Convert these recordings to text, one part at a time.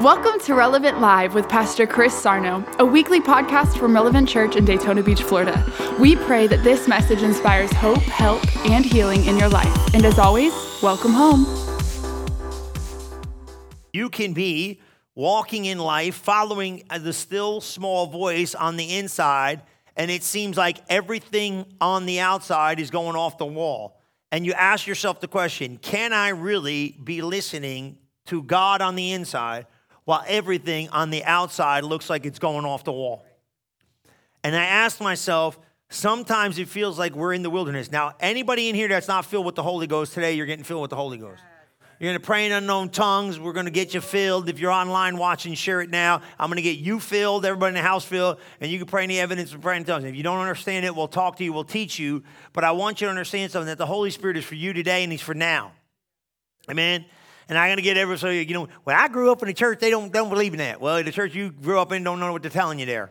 Welcome to Relevant Live with Pastor Chris Sarno, a weekly podcast from Relevant Church in Daytona Beach, Florida. We pray that this message inspires hope, help, and healing in your life. And as always, welcome home. You can be walking in life, following the still small voice on the inside, and it seems like everything on the outside is going off the wall. And you ask yourself the question can I really be listening to God on the inside? While everything on the outside looks like it's going off the wall. And I asked myself, sometimes it feels like we're in the wilderness. Now, anybody in here that's not filled with the Holy Ghost today, you're getting filled with the Holy Ghost. You're going to pray in unknown tongues. We're going to get you filled. If you're online watching, share it now. I'm going to get you filled, everybody in the house filled, and you can pray any evidence and pray in tongues. If you don't understand it, we'll talk to you, we'll teach you. But I want you to understand something that the Holy Spirit is for you today and He's for now. Amen. And I'm going to get every so you know. When I grew up in the church, they don't don't believe in that. Well, the church you grew up in don't know what they're telling you there.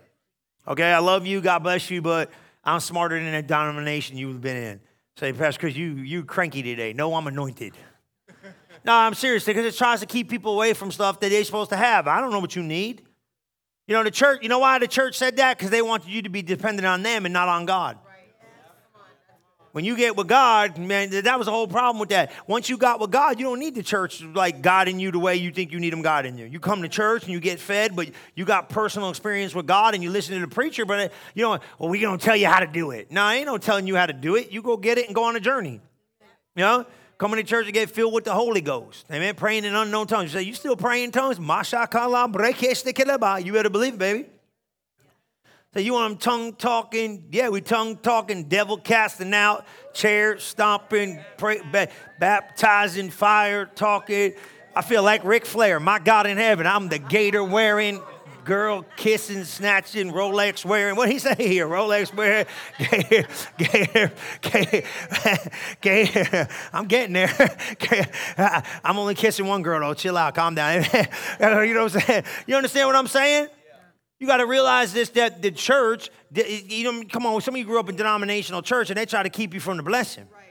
Okay, I love you, God bless you, but I'm smarter than the denomination you've been in. Say, Pastor Chris, you you cranky today. No, I'm anointed. no, I'm serious because it tries to keep people away from stuff that they're supposed to have. I don't know what you need. You know, the church. You know why the church said that? Because they wanted you to be dependent on them and not on God. When you get with God, man, that was the whole problem with that. Once you got with God, you don't need the church like guiding you the way you think you need them guiding you. You come to church and you get fed, but you got personal experience with God and you listen to the preacher, but uh, you know, well, we gonna tell you how to do it. No, I ain't no telling you how to do it. You go get it and go on a journey. You know? Coming to church and get filled with the Holy Ghost. Amen. Praying in unknown tongues. You say, you still praying in tongues? You better believe it, baby. So you want them tongue talking? Yeah, we tongue talking, devil casting out, chair stomping, pray, baptizing, fire talking. I feel like Ric Flair, my God in heaven. I'm the gator wearing, girl kissing, snatching, Rolex wearing. What he say here? Rolex wearing, gator, gator, gator, gator. I'm getting there. I'm only kissing one girl though. Chill out, calm down. you know what I'm saying? You understand what I'm saying? You got to realize this that the church, you know, come on, some of you grew up in denominational church and they try to keep you from the blessing. Right.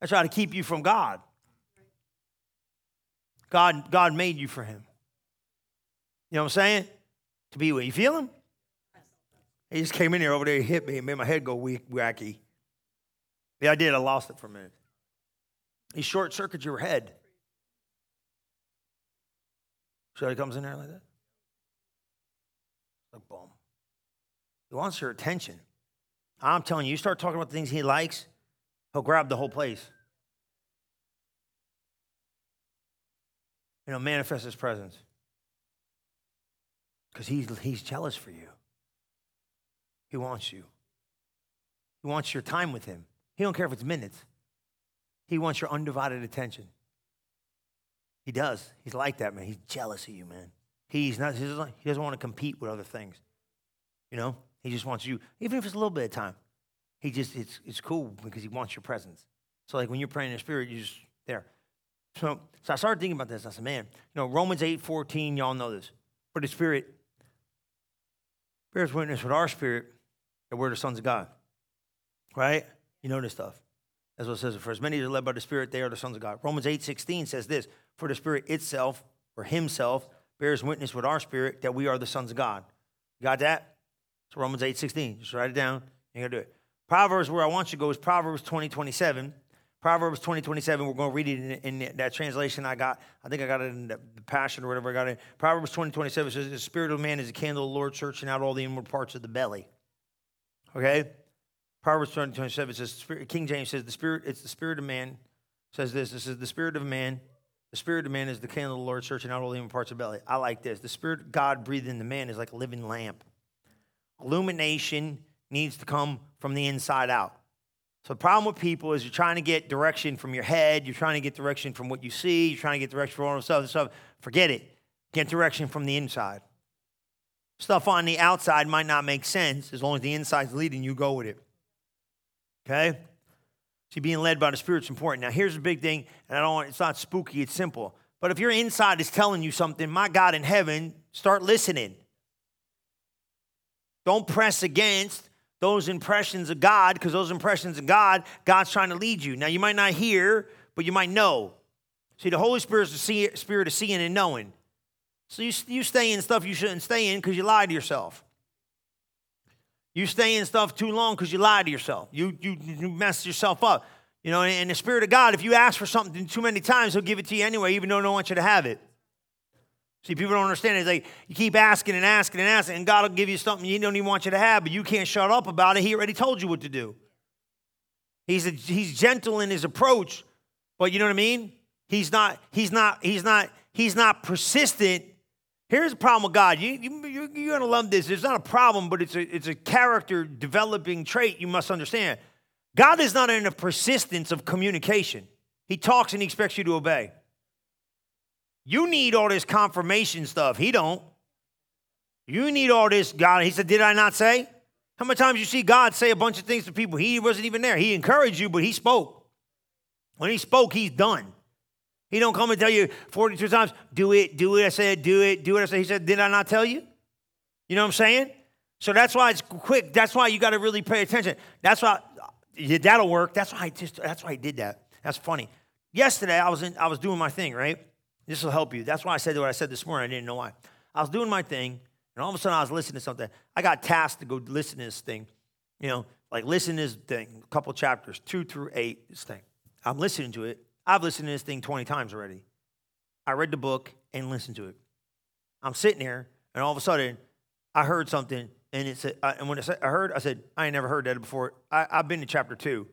They try to keep you from God. God, God made you for Him. You know what I'm saying? To be with. You feel Him? He just came in here over there, he hit me, and made my head go weak, wacky. Yeah, I did. I lost it for a minute. He short circuited your head. How he comes in there like that? Like, boom. He wants your attention. I'm telling you, you start talking about the things he likes, he'll grab the whole place. You know, manifest his presence. Because he's, he's jealous for you. He wants you. He wants your time with him. He don't care if it's minutes. He wants your undivided attention. He does. He's like that, man. He's jealous of you, man. He's not, he doesn't, want to compete with other things. You know? He just wants you, even if it's a little bit of time. He just, it's, it's cool because he wants your presence. So, like when you're praying in the spirit, you're just there. So, so I started thinking about this. I said, man, you know, Romans 8 14, y'all know this. For the spirit bears witness with our spirit that we're the sons of God. Right? You know this stuff. That's what it says. For as many as are led by the Spirit, they are the sons of God. Romans 8 16 says this For the Spirit itself, or Himself, bears witness with our spirit that we are the sons of God. You got that? It's Romans 8 16. Just write it down. You gotta do it. Proverbs, where I want you to go, is Proverbs 20 27. Proverbs 20 27. We're to read it in, in, that translation I got. I think I got it in the, Passion or whatever I got it. Proverbs 20 27 says, The spirit of man is a candle of the Lord, searching out all the inward parts of the belly. Okay? Proverbs 20, 27 says, King James says, the spirit, it's the spirit of man, says this, it says, the spirit of man, the spirit of man is the candle of the Lord, searching out all the parts of belly. I like this. The spirit of God breathed into man is like a living lamp. Illumination needs to come from the inside out. So the problem with people is you're trying to get direction from your head, you're trying to get direction from what you see, you're trying to get direction from all this other stuff. Forget it. Get direction from the inside. Stuff on the outside might not make sense as long as the inside's leading you, go with it. Okay? See, being led by the Spirit's important. Now, here's the big thing, and I don't want, it's not spooky, it's simple. But if your inside is telling you something, my God in heaven, start listening. Don't press against those impressions of God, because those impressions of God, God's trying to lead you. Now, you might not hear, but you might know. See, the Holy Spirit is the spirit of seeing and knowing. So you, you stay in stuff you shouldn't stay in because you lie to yourself. You stay in stuff too long because you lie to yourself. You, you, you mess yourself up. You know, and the Spirit of God, if you ask for something too many times, He'll give it to you anyway, even though He don't want you to have it. See, people don't understand. It's like you keep asking and asking and asking, and God will give you something He don't even want you to have, but you can't shut up about it. He already told you what to do. He's, a, he's gentle in his approach, but you know what I mean? He's not, he's not, he's not, he's not persistent. Here's the problem with God. You, you, you're, going to love this. It's not a problem, but it's a, it's a character developing trait you must understand. God is not in a persistence of communication. He talks and he expects you to obey. You need all this confirmation stuff. He don't. You need all this God. He said, Did I not say? How many times you see God say a bunch of things to people? He wasn't even there. He encouraged you, but he spoke. When he spoke, he's done. He don't come and tell you 42 times, do it, do it. I said, do it, do it. I said, he said, did I not tell you? You know what I'm saying? So that's why it's quick. That's why you got to really pay attention. That's why that'll work. That's why I just that's why I did that. That's funny. Yesterday I was in I was doing my thing, right? This will help you. That's why I said what I said this morning. I didn't know why. I was doing my thing, and all of a sudden, I was listening to something. I got tasked to go listen to this thing. You know, like listen to this thing, a couple chapters, two through eight, this thing. I'm listening to it. I've listened to this thing 20 times already. I read the book and listened to it. I'm sitting here, and all of a sudden, I heard something, and it said, and when I heard, I said, I ain't never heard that before. I, have been in chapter two.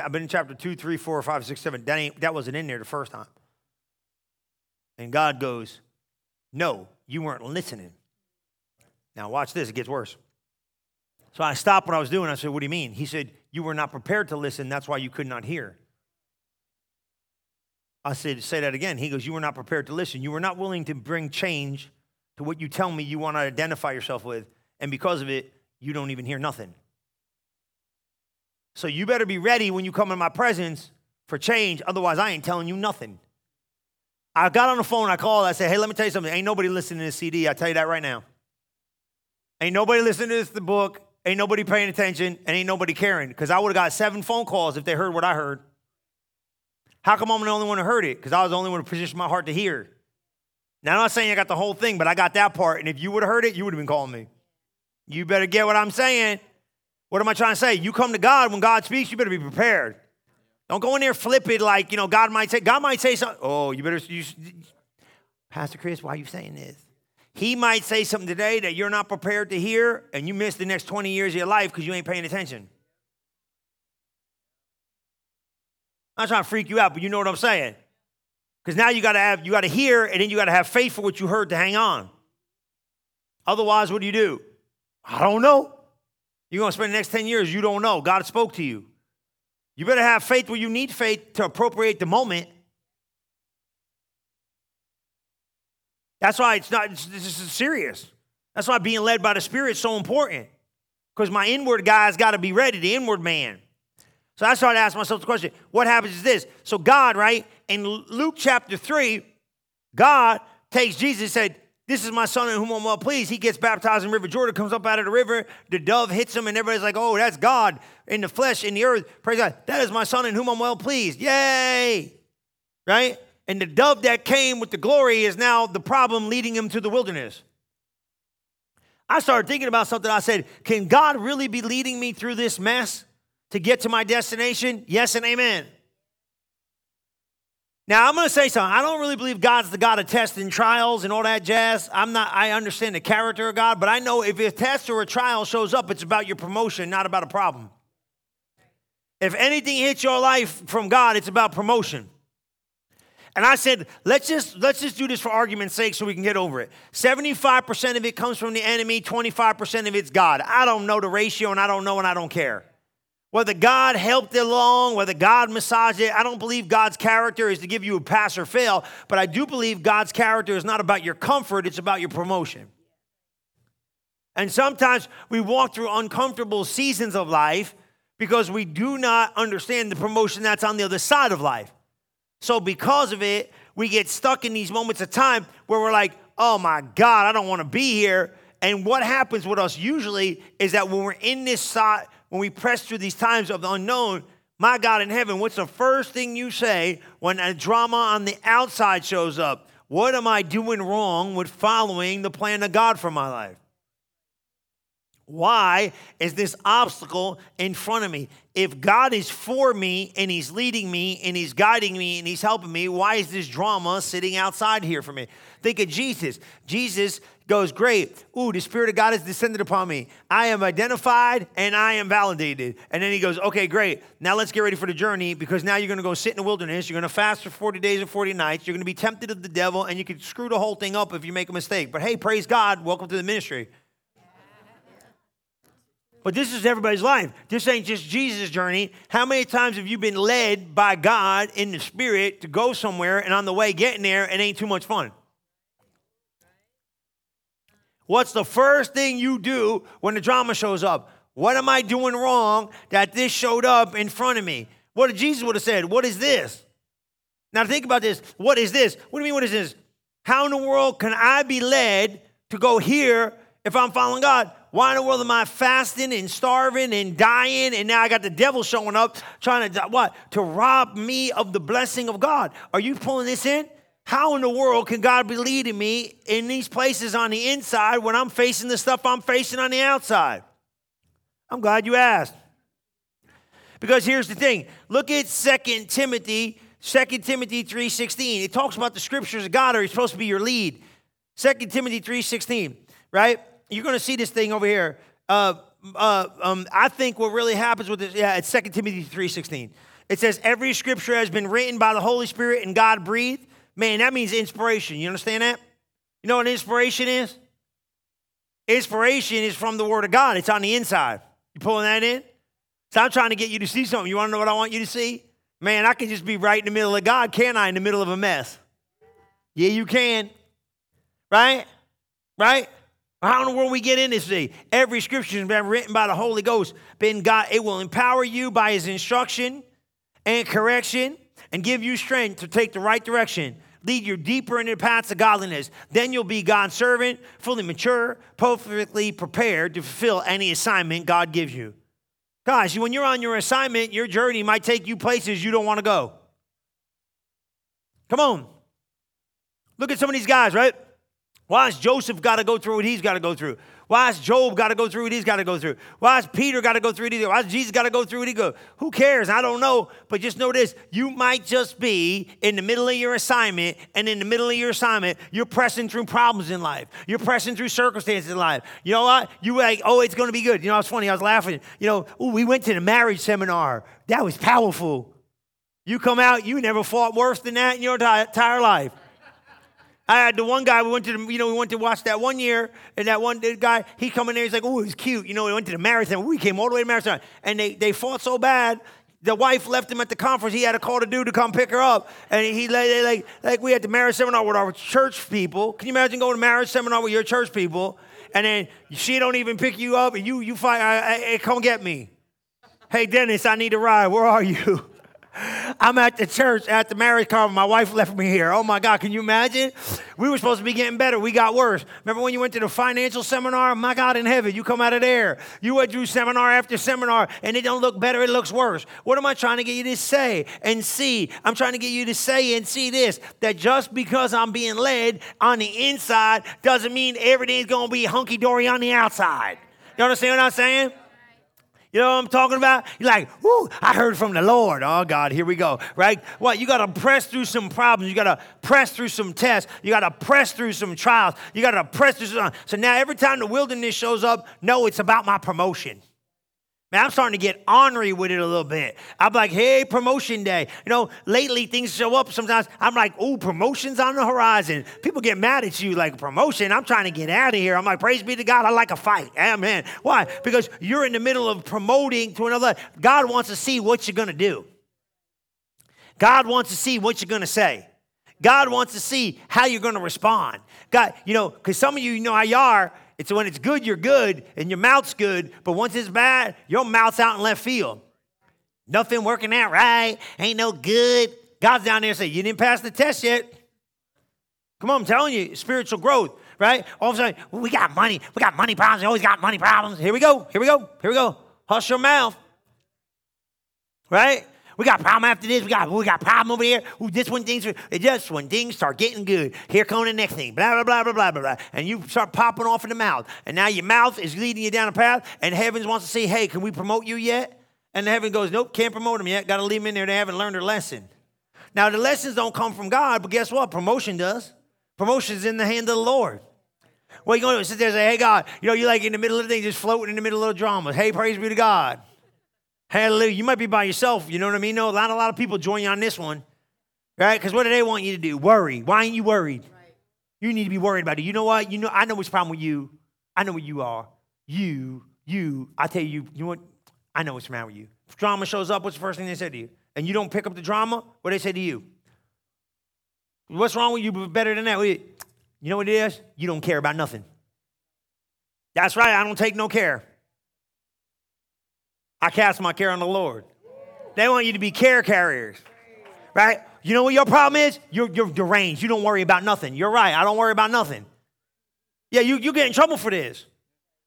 I've been in chapter two, three, four, five, six, seven. That ain't that wasn't in there the first time. And God goes, No, you weren't listening. Now, watch this, it gets worse. So I stopped what I was doing. I said, What do you mean? He said, You were not prepared to listen. That's why you could not hear. I said, Say that again. He goes, You were not prepared to listen. You were not willing to bring change to what you tell me you want to identify yourself with. And because of it, you don't even hear nothing. So you better be ready when you come in my presence for change. Otherwise, I ain't telling you nothing. I got on the phone, I called, I said, Hey, let me tell you something. Ain't nobody listening to this CD. I tell you that right now. Ain't nobody listening to this the book. Ain't nobody paying attention, and ain't nobody caring. Because I would have got seven phone calls if they heard what I heard. How come I'm the only one who heard it? Because I was the only one who positioned my heart to hear. Now, I'm not saying I got the whole thing, but I got that part. And if you would have heard it, you would have been calling me. You better get what I'm saying. What am I trying to say? You come to God when God speaks, you better be prepared. Don't go in there flip it like, you know, God might say, God might say something. Oh, you better, you, Pastor Chris, why are you saying this? He might say something today that you're not prepared to hear, and you miss the next 20 years of your life because you ain't paying attention. I'm not trying to freak you out, but you know what I'm saying. Because now you gotta have, you gotta hear, and then you gotta have faith for what you heard to hang on. Otherwise, what do you do? I don't know. You're gonna spend the next 10 years, you don't know. God spoke to you. You better have faith where you need faith to appropriate the moment That's why it's not, this is serious. That's why being led by the Spirit is so important. Because my inward guy's got to be ready, the inward man. So I started asking myself the question what happens is this? So, God, right, in Luke chapter 3, God takes Jesus and said, This is my son in whom I'm well pleased. He gets baptized in River Jordan, comes up out of the river. The dove hits him, and everybody's like, Oh, that's God in the flesh, in the earth. Praise God. That is my son in whom I'm well pleased. Yay! Right? And the dove that came with the glory is now the problem leading him to the wilderness. I started thinking about something. I said, Can God really be leading me through this mess to get to my destination? Yes and amen. Now, I'm going to say something. I don't really believe God's the God of tests and trials and all that jazz. I'm not, I understand the character of God, but I know if a test or a trial shows up, it's about your promotion, not about a problem. If anything hits your life from God, it's about promotion. And I said, let's just let's just do this for argument's sake so we can get over it. 75% of it comes from the enemy, 25% of it's God. I don't know the ratio and I don't know and I don't care. Whether God helped it along, whether God massaged it, I don't believe God's character is to give you a pass or fail, but I do believe God's character is not about your comfort, it's about your promotion. And sometimes we walk through uncomfortable seasons of life because we do not understand the promotion that's on the other side of life. So, because of it, we get stuck in these moments of time where we're like, oh my God, I don't want to be here. And what happens with us usually is that when we're in this side, when we press through these times of the unknown, My God in heaven, what's the first thing you say when a drama on the outside shows up? What am I doing wrong with following the plan of God for my life? Why is this obstacle in front of me? If God is for me and He's leading me and He's guiding me and He's helping me, why is this drama sitting outside here for me? Think of Jesus. Jesus goes, Great. Ooh, the Spirit of God has descended upon me. I am identified and I am validated. And then He goes, Okay, great. Now let's get ready for the journey because now you're going to go sit in the wilderness. You're going to fast for 40 days and 40 nights. You're going to be tempted of the devil and you could screw the whole thing up if you make a mistake. But hey, praise God. Welcome to the ministry. But this is everybody's life. This ain't just Jesus' journey. How many times have you been led by God in the Spirit to go somewhere and on the way getting there, it ain't too much fun? What's the first thing you do when the drama shows up? What am I doing wrong that this showed up in front of me? What Jesus would have said, What is this? Now think about this. What is this? What do you mean, what is this? How in the world can I be led to go here if I'm following God? Why in the world am I fasting and starving and dying? And now I got the devil showing up trying to what? To rob me of the blessing of God. Are you pulling this in? How in the world can God be leading me in these places on the inside when I'm facing the stuff I'm facing on the outside? I'm glad you asked. Because here's the thing. Look at 2 Timothy, 2 Timothy 3:16. It talks about the scriptures of God are supposed to be your lead. 2 Timothy 3:16, right? you're going to see this thing over here. Uh, uh, um, I think what really happens with this, yeah, it's 2 Timothy 3.16. It says, every scripture has been written by the Holy Spirit and God breathed. Man, that means inspiration. You understand that? You know what inspiration is? Inspiration is from the Word of God. It's on the inside. You pulling that in? So I'm trying to get you to see something. You want to know what I want you to see? Man, I can just be right in the middle of God, can I? In the middle of a mess. Yeah, you can. Right? Right? How in the world we get in this thing? Every scripture has been written by the Holy Ghost. Been God, it will empower you by his instruction and correction and give you strength to take the right direction. Lead you deeper into the paths of godliness. Then you'll be God's servant, fully mature, perfectly prepared to fulfill any assignment God gives you. Guys, when you're on your assignment, your journey might take you places you don't want to go. Come on. Look at some of these guys, right? Why has Joseph got to go through what he's got to go through? Why has Job got to go through what he's got to go through? Why has Peter got to go through what he Why has Jesus got to go through what he go? Who cares? I don't know. But just know this: you might just be in the middle of your assignment, and in the middle of your assignment, you're pressing through problems in life. You're pressing through circumstances in life. You know what? You like, oh, it's going to be good. You know, it's funny. I was laughing. You know, ooh, we went to the marriage seminar. That was powerful. You come out, you never fought worse than that in your entire life. I had the one guy we went to, the, you know, we went to watch that one year, and that one guy, he come in there, he's like, oh, he's cute. You know, we went to the marathon. We came all the way to the marathon, and they, they fought so bad. The wife left him at the conference. He had to call the dude to come pick her up, and he like like like we had the marriage seminar with our church people. Can you imagine going to marriage seminar with your church people, and then she don't even pick you up, and you you fight, hey, come get me. Hey Dennis, I need a ride. Where are you? I'm at the church at the marriage conference. My wife left me here. Oh my God, can you imagine? We were supposed to be getting better. We got worse. Remember when you went to the financial seminar? My God in heaven, you come out of there. You went through seminar after seminar and it don't look better, it looks worse. What am I trying to get you to say and see? I'm trying to get you to say and see this that just because I'm being led on the inside doesn't mean everything's going to be hunky dory on the outside. You understand what I'm saying? You know what I'm talking about? You're like, whoo, I heard from the Lord. Oh, God, here we go, right? What? You got to press through some problems. You got to press through some tests. You got to press through some trials. You got to press through some. So now every time the wilderness shows up, no, it's about my promotion. Man, I'm starting to get ornery with it a little bit. I'm like, hey, promotion day. You know, lately things show up sometimes. I'm like, oh, promotion's on the horizon. People get mad at you like, promotion? I'm trying to get out of here. I'm like, praise be to God, I like a fight. Amen. Why? Because you're in the middle of promoting to another. God wants to see what you're going to do. God wants to see what you're going to say. God wants to see how you're going to respond. God, you know, because some of you, you know how you are it's when it's good, you're good, and your mouth's good. But once it's bad, your mouth's out in left field. Nothing working out right. Ain't no good. God's down there saying, You didn't pass the test yet. Come on, I'm telling you, spiritual growth, right? All of a sudden, we got money. We got money problems. We always got money problems. Here we go. Here we go. Here we go. Hush your mouth. Right? We got a problem after this. We got we got problem over here. Ooh, this when things just when things start getting good. Here comes the next thing. Blah blah blah blah blah blah blah. And you start popping off in the mouth. And now your mouth is leading you down a path. And heavens wants to say, hey, can we promote you yet? And heaven goes, nope, can't promote them yet. Got to leave them in there. They haven't learned their lesson. Now the lessons don't come from God, but guess what? Promotion does. Promotion is in the hand of the Lord. Are you going to? Sit there and say, hey, God, you know, you're like in the middle of the thing, just floating in the middle of the drama. Hey, praise be to God. Hallelujah. You might be by yourself. You know what I mean? No, not a lot of people join you on this one, right? Because what do they want you to do? Worry. Why ain't you worried? Right. You need to be worried about it. You know what? You know, I know what's problem with you. I know what you are. You, you. I tell you, you know what? I know what's wrong with you. If drama shows up, what's the first thing they say to you? And you don't pick up the drama, what they say to you? What's wrong with you? Better than that. You know what it is? You don't care about nothing. That's right. I don't take no care. I cast my care on the Lord. They want you to be care carriers, right? You know what your problem is? You're, you're deranged. You don't worry about nothing. You're right. I don't worry about nothing. Yeah, you, you get in trouble for this.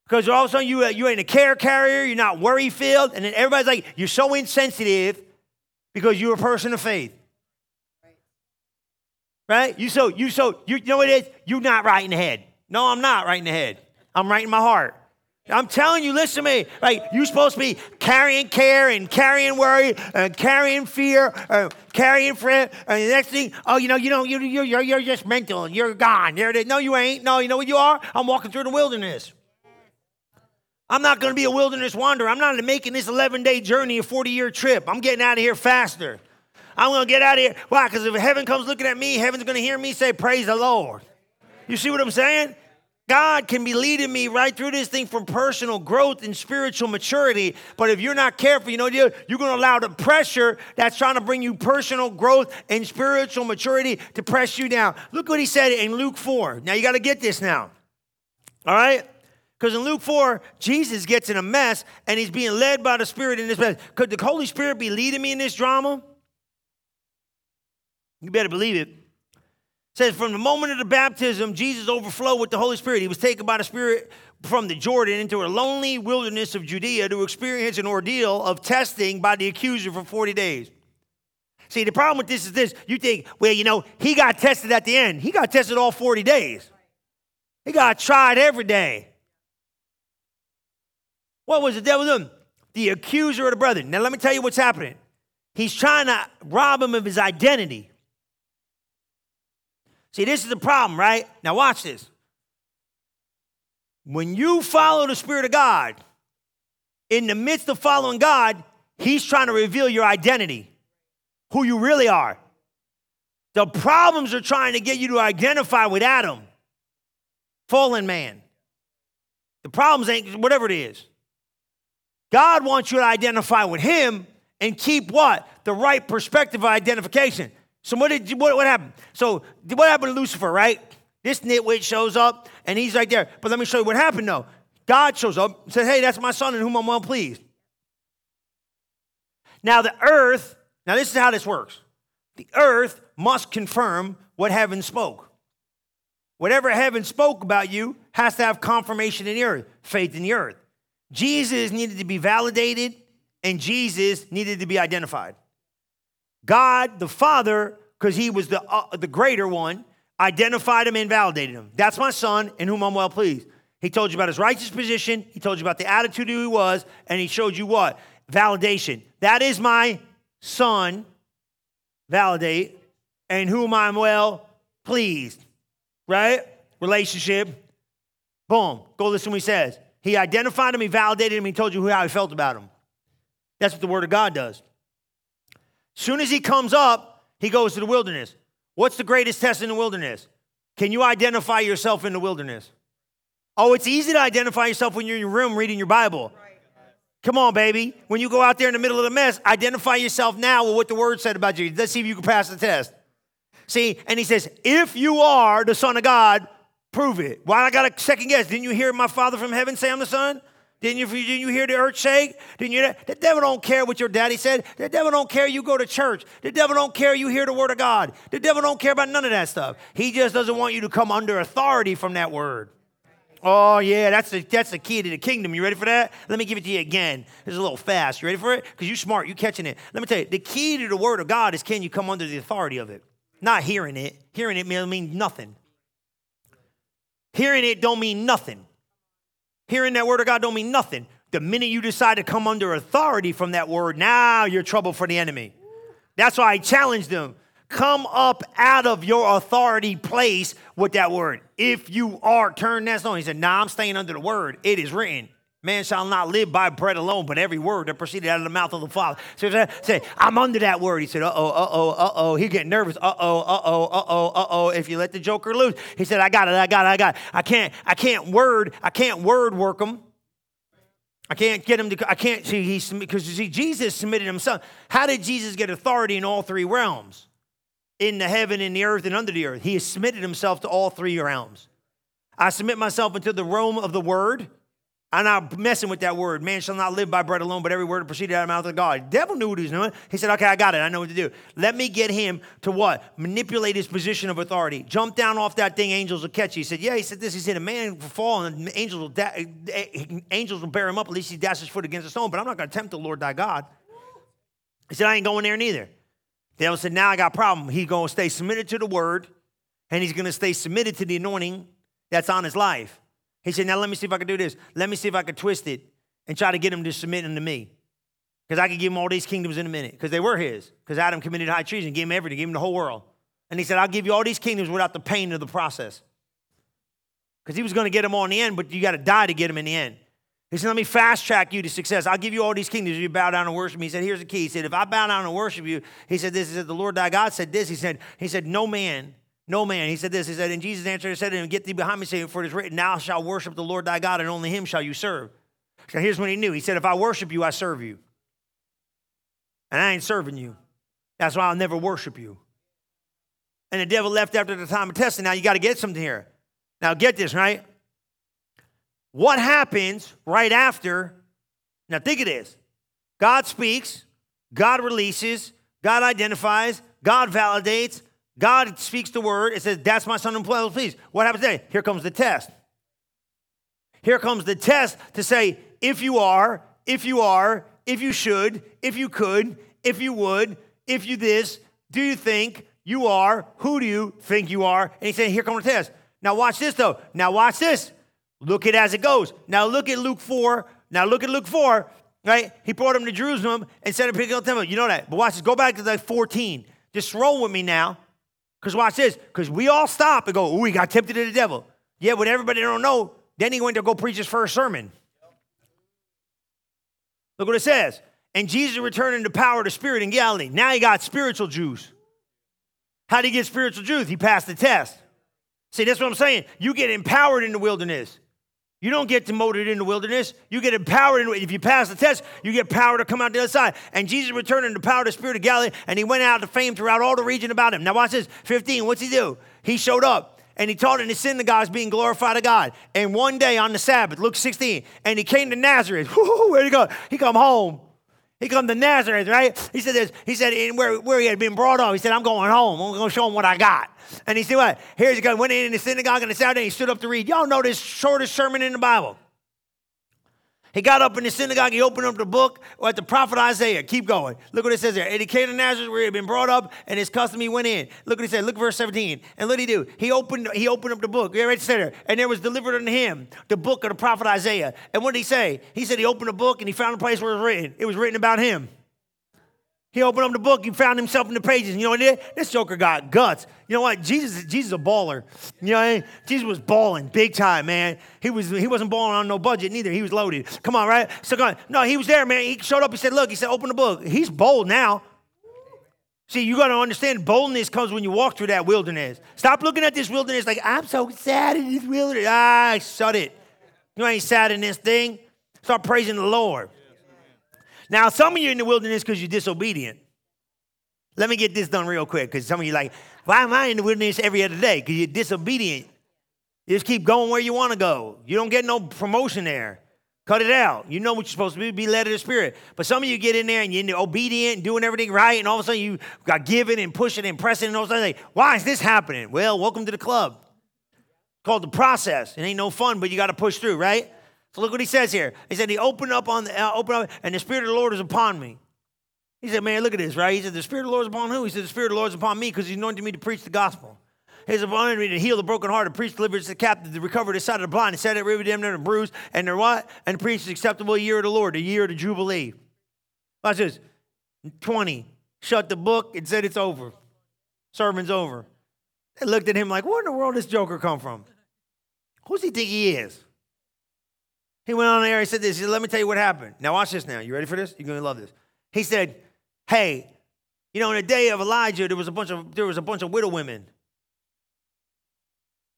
Because all of a sudden you, you ain't a care carrier, you're not worry filled, and then everybody's like, you're so insensitive because you're a person of faith. Right? You so, you so, you, you know what it is? You're not right in the head. No, I'm not right in the head. I'm right in my heart. I'm telling you, listen to me. Like you're supposed to be carrying care and carrying worry and carrying fear, and carrying fret. And the next thing, oh, you know, you know, you're, you're, you're just mental you're gone. You're, no, you ain't. No, you know what you are? I'm walking through the wilderness. I'm not going to be a wilderness wanderer. I'm not making this 11 day journey a 40 year trip. I'm getting out of here faster. I'm going to get out of here. Why? Because if heaven comes looking at me, heaven's going to hear me say, Praise the Lord. You see what I'm saying? God can be leading me right through this thing from personal growth and spiritual maturity. But if you're not careful, you know, you're, you're going to allow the pressure that's trying to bring you personal growth and spiritual maturity to press you down. Look what he said in Luke 4. Now you got to get this now. All right? Because in Luke 4, Jesus gets in a mess and he's being led by the Spirit in this mess. Could the Holy Spirit be leading me in this drama? You better believe it says from the moment of the baptism jesus overflowed with the holy spirit. He was taken by the spirit from the jordan into a lonely wilderness of judea to experience an ordeal of testing by the accuser for 40 days. See the problem with this is this. You think well you know he got tested at the end. He got tested all 40 days. He got tried every day. What was the devil doing? The accuser of the brethren. Now let me tell you what's happening. He's trying to rob him of his identity See, this is the problem, right? Now, watch this. When you follow the Spirit of God, in the midst of following God, He's trying to reveal your identity, who you really are. The problems are trying to get you to identify with Adam, fallen man. The problems ain't whatever it is. God wants you to identify with Him and keep what? The right perspective of identification. So what did what, what happened? So what happened to Lucifer, right? This nitwit shows up and he's right there. But let me show you what happened though. God shows up and says, Hey, that's my son in whom I'm well pleased. Now the earth, now this is how this works. The earth must confirm what heaven spoke. Whatever heaven spoke about you has to have confirmation in the earth, faith in the earth. Jesus needed to be validated and Jesus needed to be identified. God the Father, because he was the, uh, the greater one, identified him and validated him. That's my son in whom I'm well pleased. He told you about his righteous position, he told you about the attitude who he was, and he showed you what? Validation. That is my son, validate, and whom I'm well pleased. Right? Relationship. Boom. Go listen what he says. He identified him, he validated him, he told you how he felt about him. That's what the Word of God does. Soon as he comes up, he goes to the wilderness. What's the greatest test in the wilderness? Can you identify yourself in the wilderness? Oh, it's easy to identify yourself when you're in your room reading your Bible. Come on, baby. When you go out there in the middle of the mess, identify yourself now with what the word said about you. Let's see if you can pass the test. See, and he says, if you are the Son of God, prove it. Why I got a second guess? Didn't you hear my Father from heaven say I'm the Son? Didn't you, didn't you hear the earth shake? Didn't you? The devil don't care what your daddy said. The devil don't care you go to church. The devil don't care you hear the word of God. The devil don't care about none of that stuff. He just doesn't want you to come under authority from that word. Oh, yeah, that's the, that's the key to the kingdom. You ready for that? Let me give it to you again. It's a little fast. You ready for it? Because you're smart. You're catching it. Let me tell you, the key to the word of God is can you come under the authority of it? Not hearing it. Hearing it means nothing. Hearing it don't mean nothing. Hearing that word of God don't mean nothing. The minute you decide to come under authority from that word, now you're trouble for the enemy. That's why I challenge them. Come up out of your authority place with that word. If you are, turn that stone. He said, Nah, I'm staying under the word. It is written. Man shall not live by bread alone, but every word that proceeded out of the mouth of the Father. So he said, I'm under that word. He said, uh oh, uh oh, uh oh. He getting nervous. Uh oh, uh oh, uh oh, uh oh. If you let the joker loose, he said, I got it, I got it, I got it. I can't, I can't word, I can't word work him. I can't get him to, I can't see, he's, because you see, Jesus submitted himself. How did Jesus get authority in all three realms? In the heaven, in the earth, and under the earth. He submitted himself to all three realms. I submit myself into the realm of the word. I'm not messing with that word. Man shall not live by bread alone, but every word that proceeded out of the mouth of God. The devil knew what he was doing. He said, Okay, I got it. I know what to do. Let me get him to what? Manipulate his position of authority. Jump down off that thing, angels will catch you. He said, Yeah, he said this. He said, A man will fall and angels will, da- eh, angels will bear him up. At least he dashes his foot against a stone, but I'm not going to tempt the Lord thy God. He said, I ain't going there neither. The devil said, Now I got a problem. He's going to stay submitted to the word, and he's going to stay submitted to the anointing that's on his life. He said, Now let me see if I can do this. Let me see if I can twist it and try to get him to submit unto me. Because I could give him all these kingdoms in a minute. Because they were his. Because Adam committed high treason, gave him everything, gave him the whole world. And he said, I'll give you all these kingdoms without the pain of the process. Because he was going to get them all in the end, but you got to die to get them in the end. He said, Let me fast track you to success. I'll give you all these kingdoms if you bow down and worship me. He said, Here's the key. He said, If I bow down and worship you, he said, This is it. the Lord thy God said this. He said, He said, No man no man. He said this. He said, And Jesus answered and said to him, Get thee behind me, Satan, For it is written, Now shall worship the Lord thy God, and only him shall you serve. So here's what he knew. He said, If I worship you, I serve you. And I ain't serving you. That's why I'll never worship you. And the devil left after the time of testing. Now you got to get something here. Now get this, right? What happens right after? Now think of this. God speaks, God releases, God identifies, God validates, God speaks the word. It says, That's my son, please. What happens then? Here comes the test. Here comes the test to say, if you are, if you are, if you should, if you could, if you would, if you this, do you think you are? Who do you think you are? And he's saying, Here comes the test. Now watch this though. Now watch this. Look at as it goes. Now look at Luke 4. Now look at Luke 4, right? He brought him to Jerusalem and said to pick up temple. You know that. But watch this. Go back to like 14. Just roll with me now. Because watch this, because we all stop and go, oh, we got tempted to the devil. Yeah, but everybody don't know. Then he went to go preach his first sermon. Look what it says. And Jesus returned into power to spirit in Galilee. Now he got spiritual Jews. How did he get spiritual Jews? He passed the test. See, that's what I'm saying. You get empowered in the wilderness. You don't get demoted in the wilderness. You get empowered. In, if you pass the test, you get power to come out the other side. And Jesus returned in the power of the Spirit of Galilee, and he went out to fame throughout all the region about him. Now, watch this 15. What's he do? He showed up and he taught in the synagogues being glorified to God. And one day on the Sabbath, Luke 16, and he came to Nazareth. Where'd he go? He come home. He come to Nazareth, right? He said this. He said where, where he had been brought up. He said, I'm going home. I'm going to show him what I got. And he said, what? Here's he go. Went in the synagogue on the Saturday. He stood up to read. Y'all know this shortest sermon in the Bible. He got up in the synagogue, he opened up the book at the prophet Isaiah. Keep going. Look what it says there. And he came to Nazareth where he had been brought up, and his custom he went in. Look what he said. Look verse 17. And what did he do? He opened, he opened up the book. Yeah, right there. And there was delivered unto him the book of the prophet Isaiah. And what did he say? He said he opened the book and he found a place where it was written. It was written about him. He opened up the book, he found himself in the pages. You know what? This joker got guts. You know what? Jesus, Jesus a baller. You know what I mean? Jesus was balling big time, man. He, was, he wasn't balling on no budget neither. He was loaded. Come on, right? So come on. No, he was there, man. He showed up, he said, Look, he said, open the book. He's bold now. See, you got to understand boldness comes when you walk through that wilderness. Stop looking at this wilderness like, I'm so sad in this wilderness. Ah, shut it. You ain't sad in this thing. Start praising the Lord. Now, some of you in the wilderness because you're disobedient. Let me get this done real quick because some of you like, why am I in the wilderness every other day? Because you're disobedient. You just keep going where you want to go. You don't get no promotion there. Cut it out. You know what you're supposed to be, be led of the Spirit. But some of you get in there and you're obedient and doing everything right, and all of a sudden you got giving and pushing and pressing, and all of a sudden, like, why is this happening? Well, welcome to the club. called the process. It ain't no fun, but you got to push through, right? So look what he says here. He said, He opened up on the, uh, up, and the Spirit of the Lord is upon me. He said, Man, look at this, right? He said, The Spirit of the Lord is upon who? He said, The Spirit of the Lord is upon me because He's anointed me to preach the gospel. He's anointed me to heal the broken heart, to preach deliverance to the captive, to recover the sight of the blind, to set at liberty them that are bruised, and they're what? And preach the acceptable year of the Lord, the year of the Jubilee. Watch this. 20. Shut the book and said it's over. Sermon's over. They looked at him like, where in the world does this joker come from? Who's he think he is? He went on there and said this. He said, let me tell you what happened. Now watch this now. You ready for this? You're gonna love this. He said, Hey, you know, in the day of Elijah, there was a bunch of there was a bunch of widow women.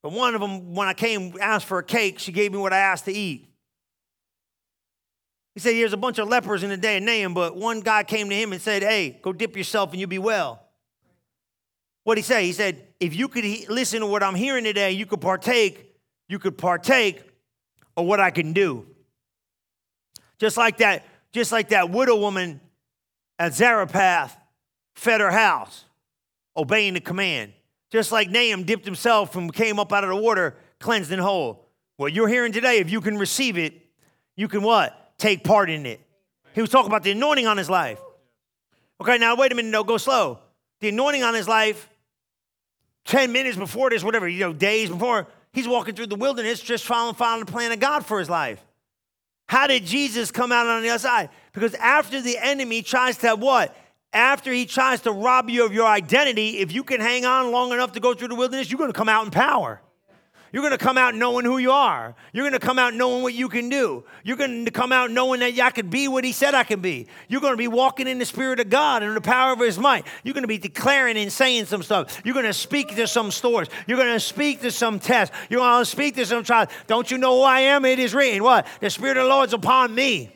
But one of them, when I came, asked for a cake, she gave me what I asked to eat. He said, There's a bunch of lepers in the day of Naaman, but one guy came to him and said, Hey, go dip yourself and you'll be well. What did he say? He said, If you could he- listen to what I'm hearing today, you could partake, you could partake of what I can do. Just like that, just like that widow woman at Zarephath fed her house, obeying the command. Just like Naaman dipped himself and came up out of the water, cleansed and whole. What you're hearing today, if you can receive it, you can what? Take part in it. He was talking about the anointing on his life. Okay, now wait a minute, no, go slow. The anointing on his life, 10 minutes before this, whatever, you know, days before, he's walking through the wilderness just following, following the plan of God for his life. How did Jesus come out on the other side? Because after the enemy tries to what? After he tries to rob you of your identity, if you can hang on long enough to go through the wilderness, you're going to come out in power. You're going to come out knowing who you are. You're going to come out knowing what you can do. You're going to come out knowing that I can be what He said I can be. You're going to be walking in the Spirit of God and the power of His might. You're going to be declaring and saying some stuff. You're going to speak to some stores. You're going to speak to some tests. You're going to speak to some trials. Don't you know who I am? It is written. What? The Spirit of the Lord's upon me.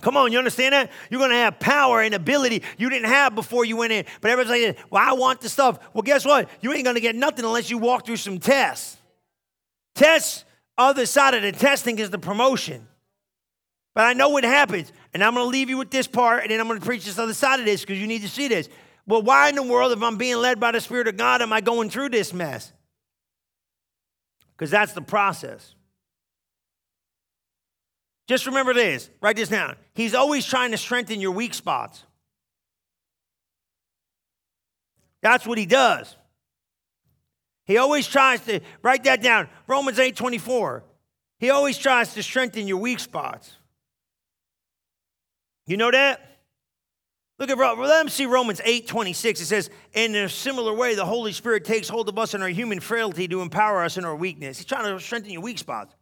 Come on, you understand that? You're going to have power and ability you didn't have before you went in. But everybody's like, well, I want the stuff. Well, guess what? You ain't going to get nothing unless you walk through some tests. Tests, other side of the testing is the promotion. But I know what happens. And I'm going to leave you with this part, and then I'm going to preach this other side of this because you need to see this. Well, why in the world, if I'm being led by the Spirit of God, am I going through this mess? Because that's the process. Just remember this, write this down. He's always trying to strengthen your weak spots. That's what he does. He always tries to write that down. Romans 8 24. He always tries to strengthen your weak spots. You know that? Look at let me see Romans 8 26. It says, In a similar way, the Holy Spirit takes hold of us in our human frailty to empower us in our weakness. He's trying to strengthen your weak spots.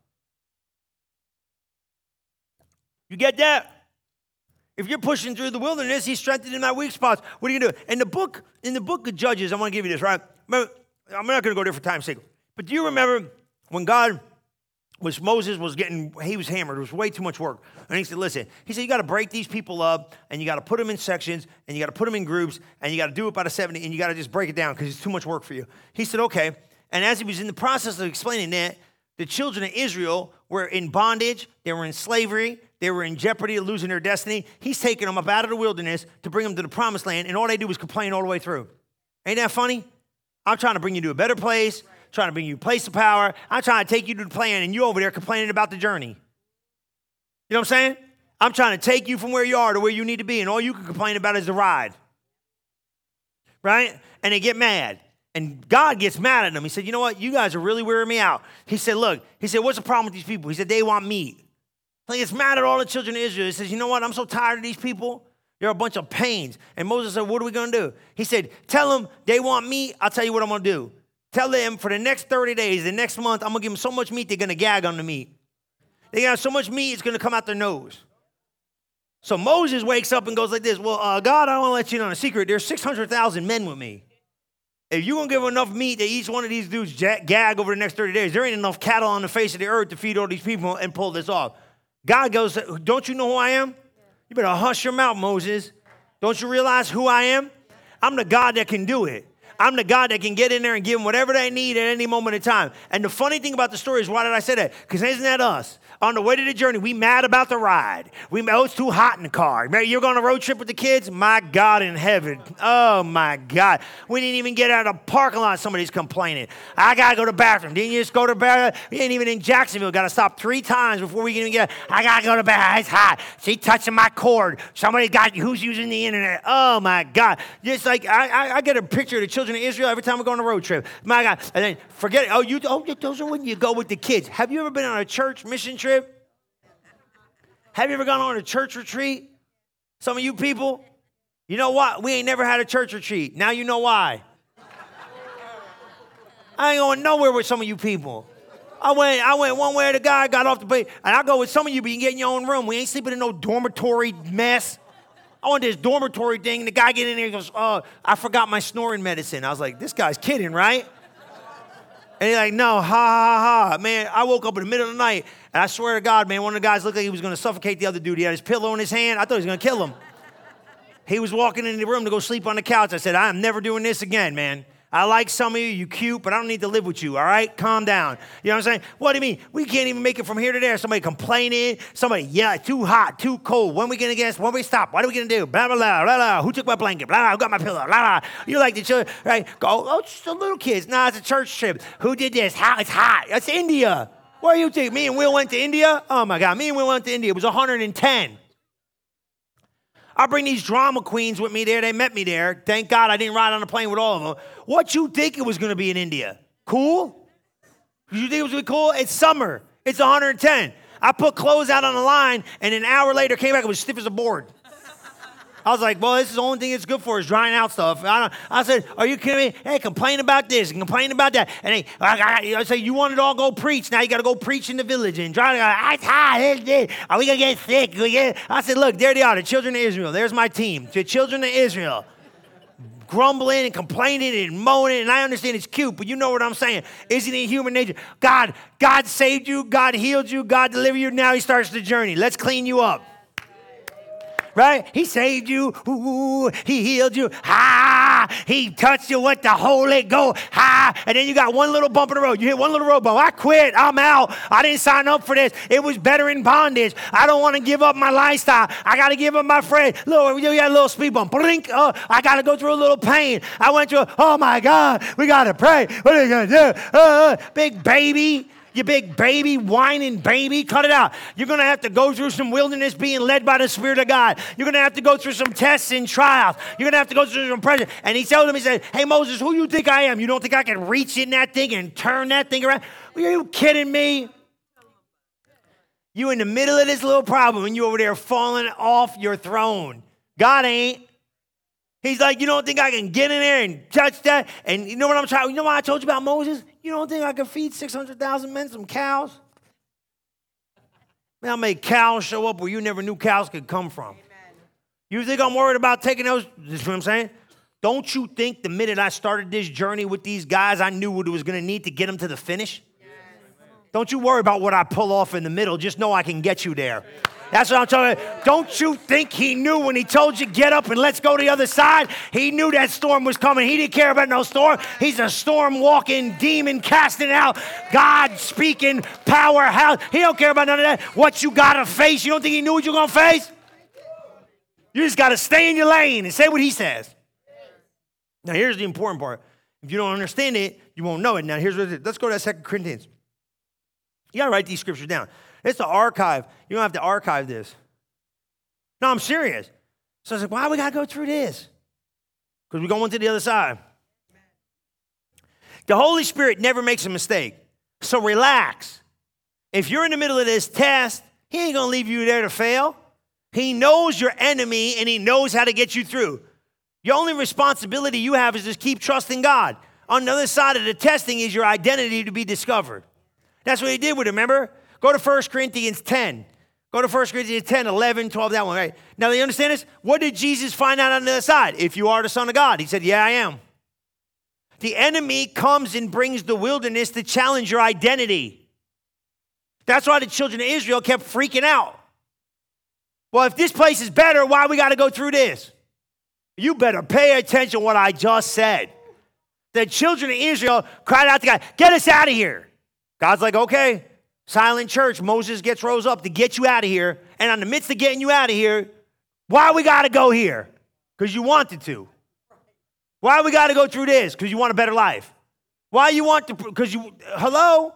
You get that? If you're pushing through the wilderness, he's strengthening my weak spots. What are you gonna do? In the book, in the book of Judges, I'm gonna give you this, right? Remember, I'm not gonna go there for time's sake. But do you remember when God was Moses was getting, he was hammered. It was way too much work. And he said, listen, he said, you got to break these people up and you got to put them in sections and you got to put them in groups and you got to do it by the 70 and you got to just break it down because it's too much work for you. He said, okay. And as he was in the process of explaining that, the children of Israel were in bondage, they were in slavery, they were in jeopardy of losing their destiny. He's taking them up out of the wilderness to bring them to the promised land, and all they do is complain all the way through. Ain't that funny? I'm trying to bring you to a better place trying to bring you a place of power. I'm trying to take you to the plan, and you over there complaining about the journey. You know what I'm saying? I'm trying to take you from where you are to where you need to be, and all you can complain about is the ride. Right? And they get mad. And God gets mad at them. He said, You know what? You guys are really wearing me out. He said, Look, he said, What's the problem with these people? He said, They want meat. He gets mad at all the children of Israel. He says, You know what? I'm so tired of these people. They're a bunch of pains. And Moses said, What are we going to do? He said, Tell them they want meat. I'll tell you what I'm going to do. Tell them for the next 30 days, the next month, I'm gonna give them so much meat, they're gonna gag on the meat. They got so much meat, it's gonna come out their nose. So Moses wakes up and goes like this Well, uh, God, I wanna let you know a secret. There's 600,000 men with me. If you gonna give enough meat that each one of these dudes gag over the next 30 days, there ain't enough cattle on the face of the earth to feed all these people and pull this off. God goes, Don't you know who I am? You better hush your mouth, Moses. Don't you realize who I am? I'm the God that can do it. I'm the God that can get in there and give them whatever they need at any moment in time. And the funny thing about the story is, why did I say that? Because isn't that us? On the way to the journey, we mad about the ride. We oh, it's too hot in the car. You're going on a road trip with the kids? My God in heaven. Oh my God. We didn't even get out of the parking lot. Somebody's complaining. I gotta go to the bathroom. Didn't you just go to the bathroom? We ain't even in Jacksonville. Gotta stop three times before we can even get. I gotta go to the ah, bathroom. It's hot. She touching my cord. Somebody got who's using the internet. Oh my God. Just like I, I, I get a picture of the children of Israel every time we go on a road trip. My God. And then forget it. Oh, you oh those are when you go with the kids. Have you ever been on a church mission trip? Have you ever gone on a church retreat? Some of you people, you know what? We ain't never had a church retreat. Now you know why. I ain't going nowhere with some of you people. I went, I went one way. The guy got off the plane, and I go with some of you, but you get in your own room. We ain't sleeping in no dormitory mess. I went to this dormitory thing. And the guy get in there and goes, "Oh, I forgot my snoring medicine." I was like, "This guy's kidding, right?" And he's like, "No, ha ha ha, man." I woke up in the middle of the night and I swear to God, man, one of the guys looked like he was to suffocate the other dude. He had his pillow in his hand. I thought he was to kill him. He was walking in the room to go sleep on the couch. I said, I am never doing this again, man. I like some of you, you cute, but I don't need to live with you, all right? Calm down. You know what I'm saying? What do you mean? We can't even make it from here to there. Somebody complaining, somebody, yeah, too hot, too cold. When we gonna get When we stop? What are we gonna do? Blah, blah, blah, blah, blah. Who took my blanket? Blah, blah, who got my pillow? Blah, blah. You like the children, right? Go, oh, it's the little kids. Nah, it's a church trip. Who did this? How? It's hot. It's India. Where are you think? Me and Will went to India? Oh my God, me and Will went to India. It was 110. I bring these drama queens with me there. They met me there. Thank God I didn't ride on a plane with all of them. What you think it was going to be in India? Cool? You think it was going to be cool? It's summer. It's 110. I put clothes out on the line, and an hour later came back. It was stiff as a board. I was like, well, this is the only thing it's good for is drying out stuff. I, I said, are you kidding me? Hey, complain about this and complain about that. And hey, I, I, I say, you want it all go preach. Now you got to go preach in the village and dry. It's hot. Are we going to get sick? I said, look, there they are, the children of Israel. There's my team, the children of Israel grumbling and complaining and moaning, and I understand it's cute, but you know what I'm saying. Isn't it human nature? God, God saved you, God healed you, God delivered you. Now He starts the journey. Let's clean you up right? He saved you. Ooh, he healed you. Ha! He touched you with the Holy Ghost. Ha! And then you got one little bump in the road. You hit one little road bump. I quit. I'm out. I didn't sign up for this. It was better in bondage. I don't want to give up my lifestyle. I got to give up my friend. Look, we got a little speed bump. Blink. Oh, I got to go through a little pain. I went through, oh my God, we got to pray. What are you going to do? Uh, big baby you big baby, whining baby, cut it out. You're going to have to go through some wilderness being led by the Spirit of God. You're going to have to go through some tests and trials. You're going to have to go through some pressure. And he told him, he said, Hey, Moses, who you think I am? You don't think I can reach in that thing and turn that thing around? Are you kidding me? You in the middle of this little problem and you over there falling off your throne. God ain't. He's like, you don't think I can get in there and touch that? And you know what I'm trying? You know what I told you about Moses? You don't think I could feed 600,000 men some cows? Man, I made cows show up where you never knew cows could come from. Amen. You think I'm worried about taking those? This is what I'm saying. Don't you think the minute I started this journey with these guys, I knew what it was going to need to get them to the finish? Yes. Don't you worry about what I pull off in the middle. Just know I can get you there. That's what I'm talking about. Don't you think he knew when he told you get up and let's go to the other side? He knew that storm was coming. He didn't care about no storm. He's a storm walking demon casting out, God speaking powerhouse. He don't care about none of that. What you gotta face. You don't think he knew what you're gonna face? You just gotta stay in your lane and say what he says. Now here's the important part. If you don't understand it, you won't know it. Now here's what it is. Let's go to Second Corinthians. You gotta write these scriptures down. It's the archive. You don't have to archive this. No, I'm serious. So I like, why we got to go through this? Because we're going to the other side. The Holy Spirit never makes a mistake. So relax. If you're in the middle of this test, He ain't going to leave you there to fail. He knows your enemy and He knows how to get you through. Your only responsibility you have is just keep trusting God. On the other side of the testing is your identity to be discovered. That's what He did with him, remember? Go to 1 Corinthians 10. Go to 1 Corinthians 10, 11, 12, that one, right? Now, you understand this? What did Jesus find out on the other side? If you are the Son of God. He said, Yeah, I am. The enemy comes and brings the wilderness to challenge your identity. That's why the children of Israel kept freaking out. Well, if this place is better, why we got to go through this? You better pay attention what I just said. The children of Israel cried out to God, Get us out of here. God's like, Okay, silent church. Moses gets rose up to get you out of here. And in the midst of getting you out of here, why we got to go here? Because you wanted to. Why we got to go through this? Because you want a better life. Why you want to, because you, hello?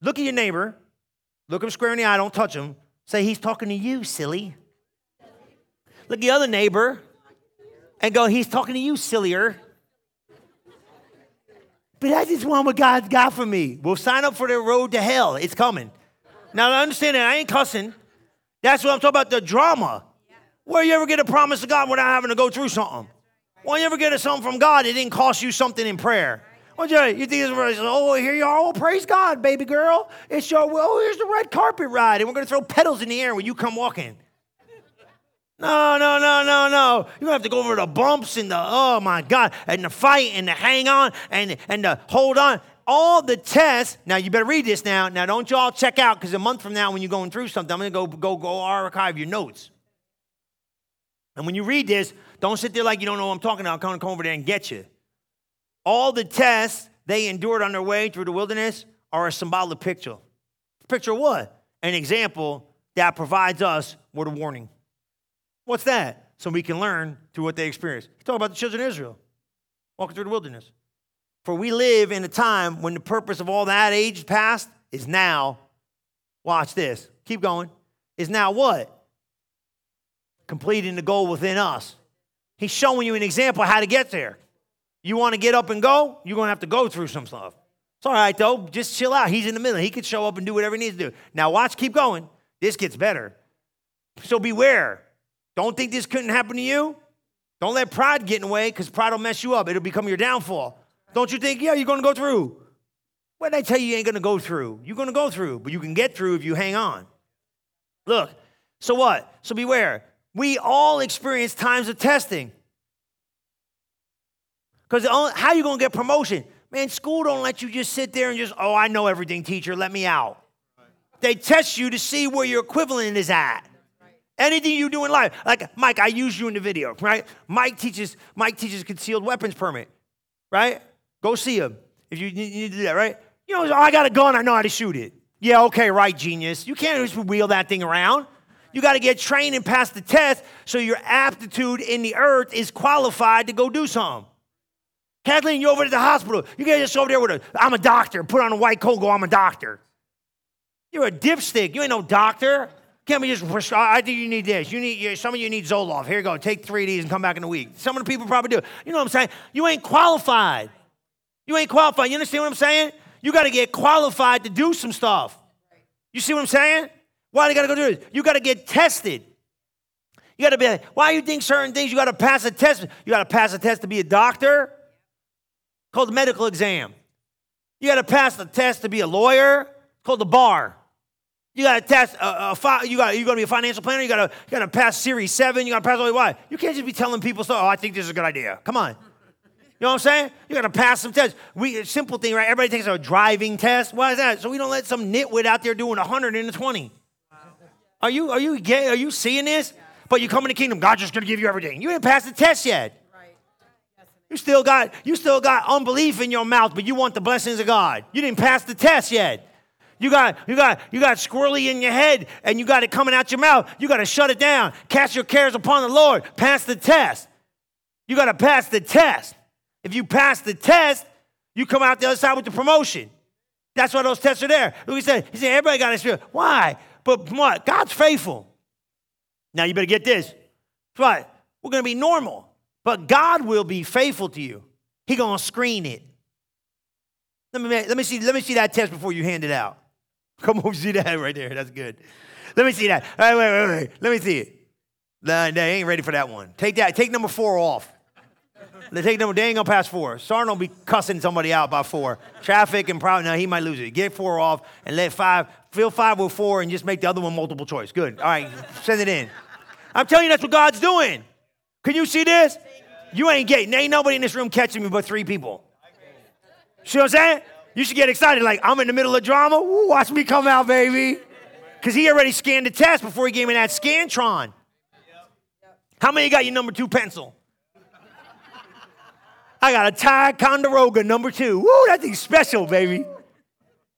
Look at your neighbor. Look him square in the eye. Don't touch him. Say, he's talking to you, silly. Look at the other neighbor and go, he's talking to you, sillier. But I just want what God's got for me. We'll sign up for the road to hell. It's coming. Now, understand that I ain't cussing. That's what I'm talking about the drama. Where you ever get a promise of God without having to go through something? When you ever get a something from God, it didn't cost you something in prayer. Well, you, you think it's oh, here you are. Oh, praise God, baby girl. It's your, oh, here's the red carpet ride, and we're going to throw petals in the air when you come walking. No, no, no, no, no. You have to go over the bumps and the, oh my God, and the fight and the hang on and, and the hold on. All the tests. Now, you better read this now. Now, don't y'all check out because a month from now, when you're going through something, I'm going to go, go, go archive your notes. And when you read this, don't sit there like you don't know what I'm talking about. I'm going to come over there and get you. All the tests they endured on their way through the wilderness are a symbolic picture. Picture what? An example that provides us with a warning. What's that? So we can learn through what they experienced. He's talking about the children of Israel walking through the wilderness. For we live in a time when the purpose of all that age past is now, watch this, keep going, is now what? Completing the goal within us. He's showing you an example how to get there. You want to get up and go? You're going to have to go through some stuff. It's all right, though. Just chill out. He's in the middle. He could show up and do whatever he needs to do. Now, watch, keep going. This gets better. So beware. Don't think this couldn't happen to you. Don't let pride get in the way because pride will mess you up. It'll become your downfall. Don't you think, yeah, you're going to go through? What did I tell you you ain't going to go through? You're going to go through, but you can get through if you hang on. Look, so what? So beware. We all experience times of testing. Because how are you going to get promotion? Man, school don't let you just sit there and just, oh, I know everything, teacher, let me out. They test you to see where your equivalent is at. Anything you do in life. Like Mike, I use you in the video, right? Mike teaches, Mike teaches concealed weapons permit, right? Go see him if you need to do that, right? You know, oh, I got a gun, I know how to shoot it. Yeah, okay, right, genius. You can't just wheel that thing around. You got to get trained and pass the test so your aptitude in the earth is qualified to go do something. Kathleen, you over to the hospital. You can't just over there with a, I'm a doctor, put on a white coat, go, I'm a doctor. You're a dipstick. You ain't no doctor. Can't be just, I think you need this. You need, some of you need Zoloft. Here you go. Take three of these and come back in a week. Some of the people probably do. You know what I'm saying? You ain't qualified. You ain't qualified. You understand what I'm saying? You got to get qualified to do some stuff. You see what I'm saying? Why do you got to go do this? You got to get tested. You got to be like, why you think certain things you got to pass a test? You got to pass a test to be a doctor? called the medical exam. You got to pass the test to be a lawyer, called the bar. You got to test a, a fi- you got you going to be a financial planner. You got to you got to pass Series Seven. You got to pass all the way. You can't just be telling people stuff. Oh, I think this is a good idea. Come on. You know what I'm saying? You got to pass some tests. We simple thing, right? Everybody takes a driving test. Why is that? So we don't let some nitwit out there doing 100 in a 20. Are you are you gay? Are you seeing this? But you come in the kingdom, God's just going to give you everything. You didn't pass the test yet. You still got you still got unbelief in your mouth, but you want the blessings of God. You didn't pass the test yet. You got you got you got squirrely in your head and you got it coming out your mouth. You got to shut it down. Cast your cares upon the Lord. Pass the test. You got to pass the test. If you pass the test, you come out the other side with the promotion. That's why those tests are there. Look, he said, he said, everybody got a spirit. Why? But what? God's faithful. Now you better get this. What? We're to be normal. But God will be faithful to you. He gonna screen it. Let me, let me see, let me see that test before you hand it out. Come on, see that right there. That's good. Let me see that. Wait, wait, wait, wait. Let me see it. Nah, they ain't ready for that one. Take that. Take number four off. They take number. They ain't gonna pass four. Sarn will be cussing somebody out by four. Traffic and probably now he might lose it. Get four off and let five. Fill five with four and just make the other one multiple choice. Good. All right, send it in. I'm telling you, that's what God's doing. Can you see this? You ain't getting, ain't nobody in this room catching me but three people. See what I'm saying? You should get excited. Like, I'm in the middle of drama. Ooh, watch me come out, baby. Because he already scanned the test before he gave me that Scantron. How many got your number two pencil? I got a Ticonderoga number two. Woo, that thing's special, baby.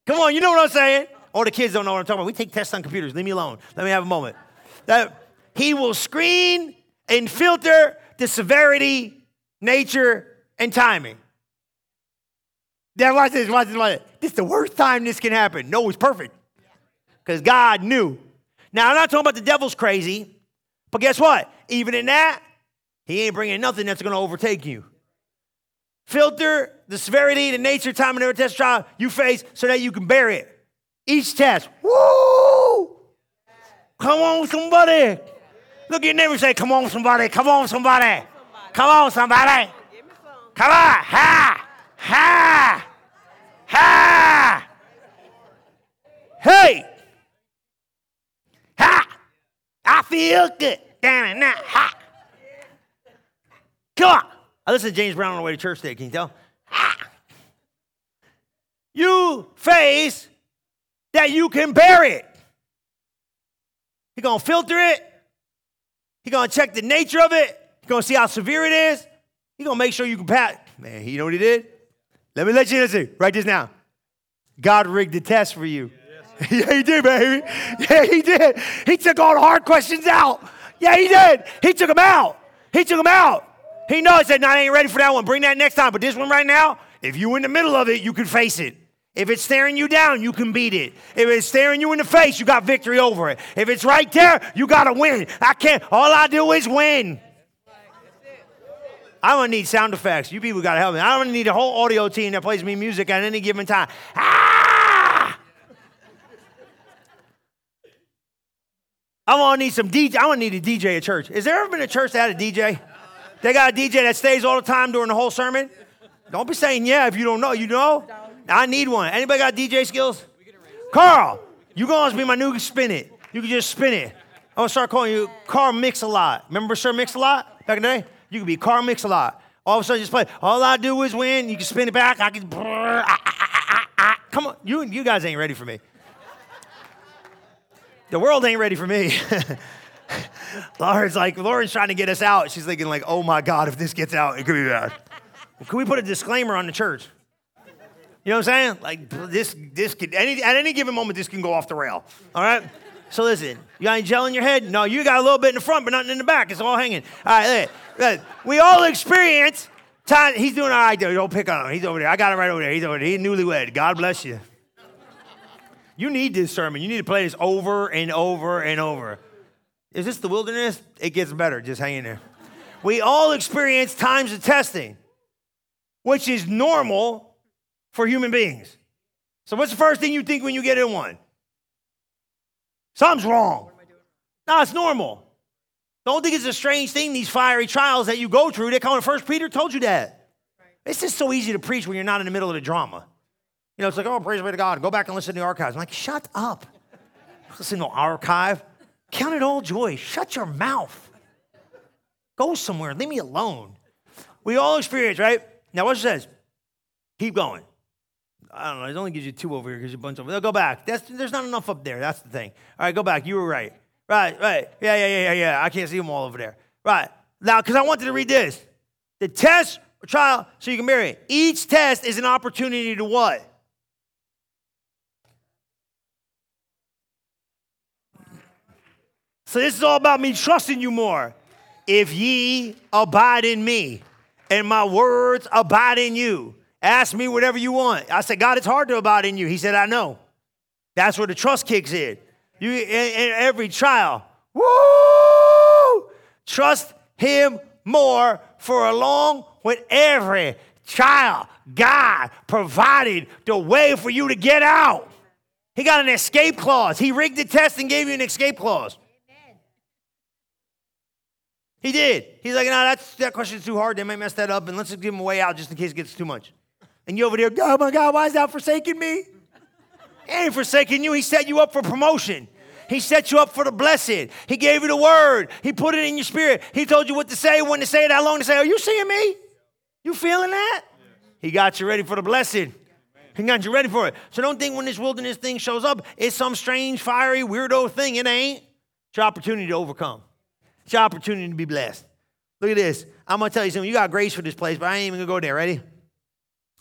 Come on, you know what I'm saying? All the kids don't know what I'm talking about. We take tests on computers. Leave me alone. Let me have a moment. That he will screen and filter the severity, nature, and timing. Now watch this, watch this, watch this. This is the worst time this can happen. No, it's perfect. Because God knew. Now, I'm not talking about the devil's crazy, but guess what? Even in that, he ain't bringing nothing that's going to overtake you. Filter the severity, the nature, time, and every test trial you face so that you can bear it. Each test. Woo! Come on, somebody. Look at your neighbor and say, Come on, somebody. Come on, somebody. Come on, somebody. Come on. Ha! Ha! Ha! Hey! Ha! I feel good. Down and Ha! Come on. I listened to James Brown on the way to church today. Can you tell? Ha! You face that you can bear it. He's gonna filter it. He's gonna check the nature of it. He's gonna see how severe it is. He's gonna make sure you can pass. Man, you know what he did? Let me let you listen. Write this down. God rigged the test for you. yeah, he did, baby. Yeah, he did. He took all the hard questions out. Yeah, he did. He took them out. He took them out. He knows. He said, "No, I ain't ready for that one. Bring that next time." But this one right now, if you in the middle of it, you can face it. If it's staring you down, you can beat it. If it's staring you in the face, you got victory over it. If it's right there, you got to win. I can't. All I do is win. I'm gonna need sound effects. You people gotta help me. I'm gonna need a whole audio team that plays me music at any given time. Ah! I'm gonna need some DJ. I'm gonna need a DJ at church. Has there ever been a church that had a DJ? They got a DJ that stays all the time during the whole sermon. Don't be saying yeah if you don't know. You know? I need one. Anybody got DJ skills? Carl, you gonna be my new spin it. You can just spin it. I'm gonna start calling you Carl Mix a Lot. Remember Sir Mix a Lot back in the day? You can be Carl Mix a Lot. All of a sudden, you just play. All I do is win. You can spin it back. I can. Ah, ah, ah, Come on, you you guys ain't ready for me. The world ain't ready for me. Lauren's like, Lauren's trying to get us out. She's thinking like, oh my God, if this gets out, it could be bad. Can we put a disclaimer on the church? You know what I'm saying? Like this, this could any at any given moment, this can go off the rail. All right. So listen, you got any gel in your head? No, you got a little bit in the front, but nothing in the back. It's all hanging. All right, look, look. we all experience time. He's doing all right there. Don't pick on him. He's over there. I got it right over there. He's over there. He's newlywed. God bless you. You need this sermon. You need to play this over and over and over. Is this the wilderness? It gets better. Just hang in there. We all experience times of testing, which is normal for human beings. So, what's the first thing you think when you get in one? Something's wrong. No, it's normal. Don't think it's a strange thing, these fiery trials that you go through. They come in First Peter told you that. It's just so easy to preach when you're not in the middle of the drama. You know, it's like, oh, praise be to God. Go back and listen to the archives. I'm like, shut up. Listen to archive. Count it all joy. Shut your mouth. Go somewhere. Leave me alone. We all experience, right? Now, what it says? Keep going. I don't know. It only gives you two over here because you bunch over there. Go back. That's, there's not enough up there. That's the thing. All right, go back. You were right. Right, right. Yeah, yeah, yeah, yeah, yeah. I can't see them all over there. Right. Now, because I wanted to read this. The test trial so you can marry. Each test is an opportunity to what? So this is all about me trusting you more. If ye abide in me and my words abide in you, Ask me whatever you want. I said, God, it's hard to abide in you. He said, I know. That's where the trust kicks in. You in, in every trial. Woo! Trust him more for along with every trial. God provided the way for you to get out. He got an escape clause. He rigged the test and gave you an escape clause. He did. He's like, no, that's, that question's too hard. They might mess that up, and let's just give him a way out just in case it gets too much. And you over there, oh my God, why is that forsaking me? He ain't forsaking you. He set you up for promotion. He set you up for the blessed. He gave you the word. He put it in your spirit. He told you what to say, when to say it, how long to say. Are you seeing me? You feeling that? He got you ready for the blessed. He got you ready for it. So don't think when this wilderness thing shows up, it's some strange, fiery, weirdo thing. It ain't. It's your opportunity to overcome. It's your opportunity to be blessed. Look at this. I'm gonna tell you something. You got grace for this place, but I ain't even gonna go there. Ready?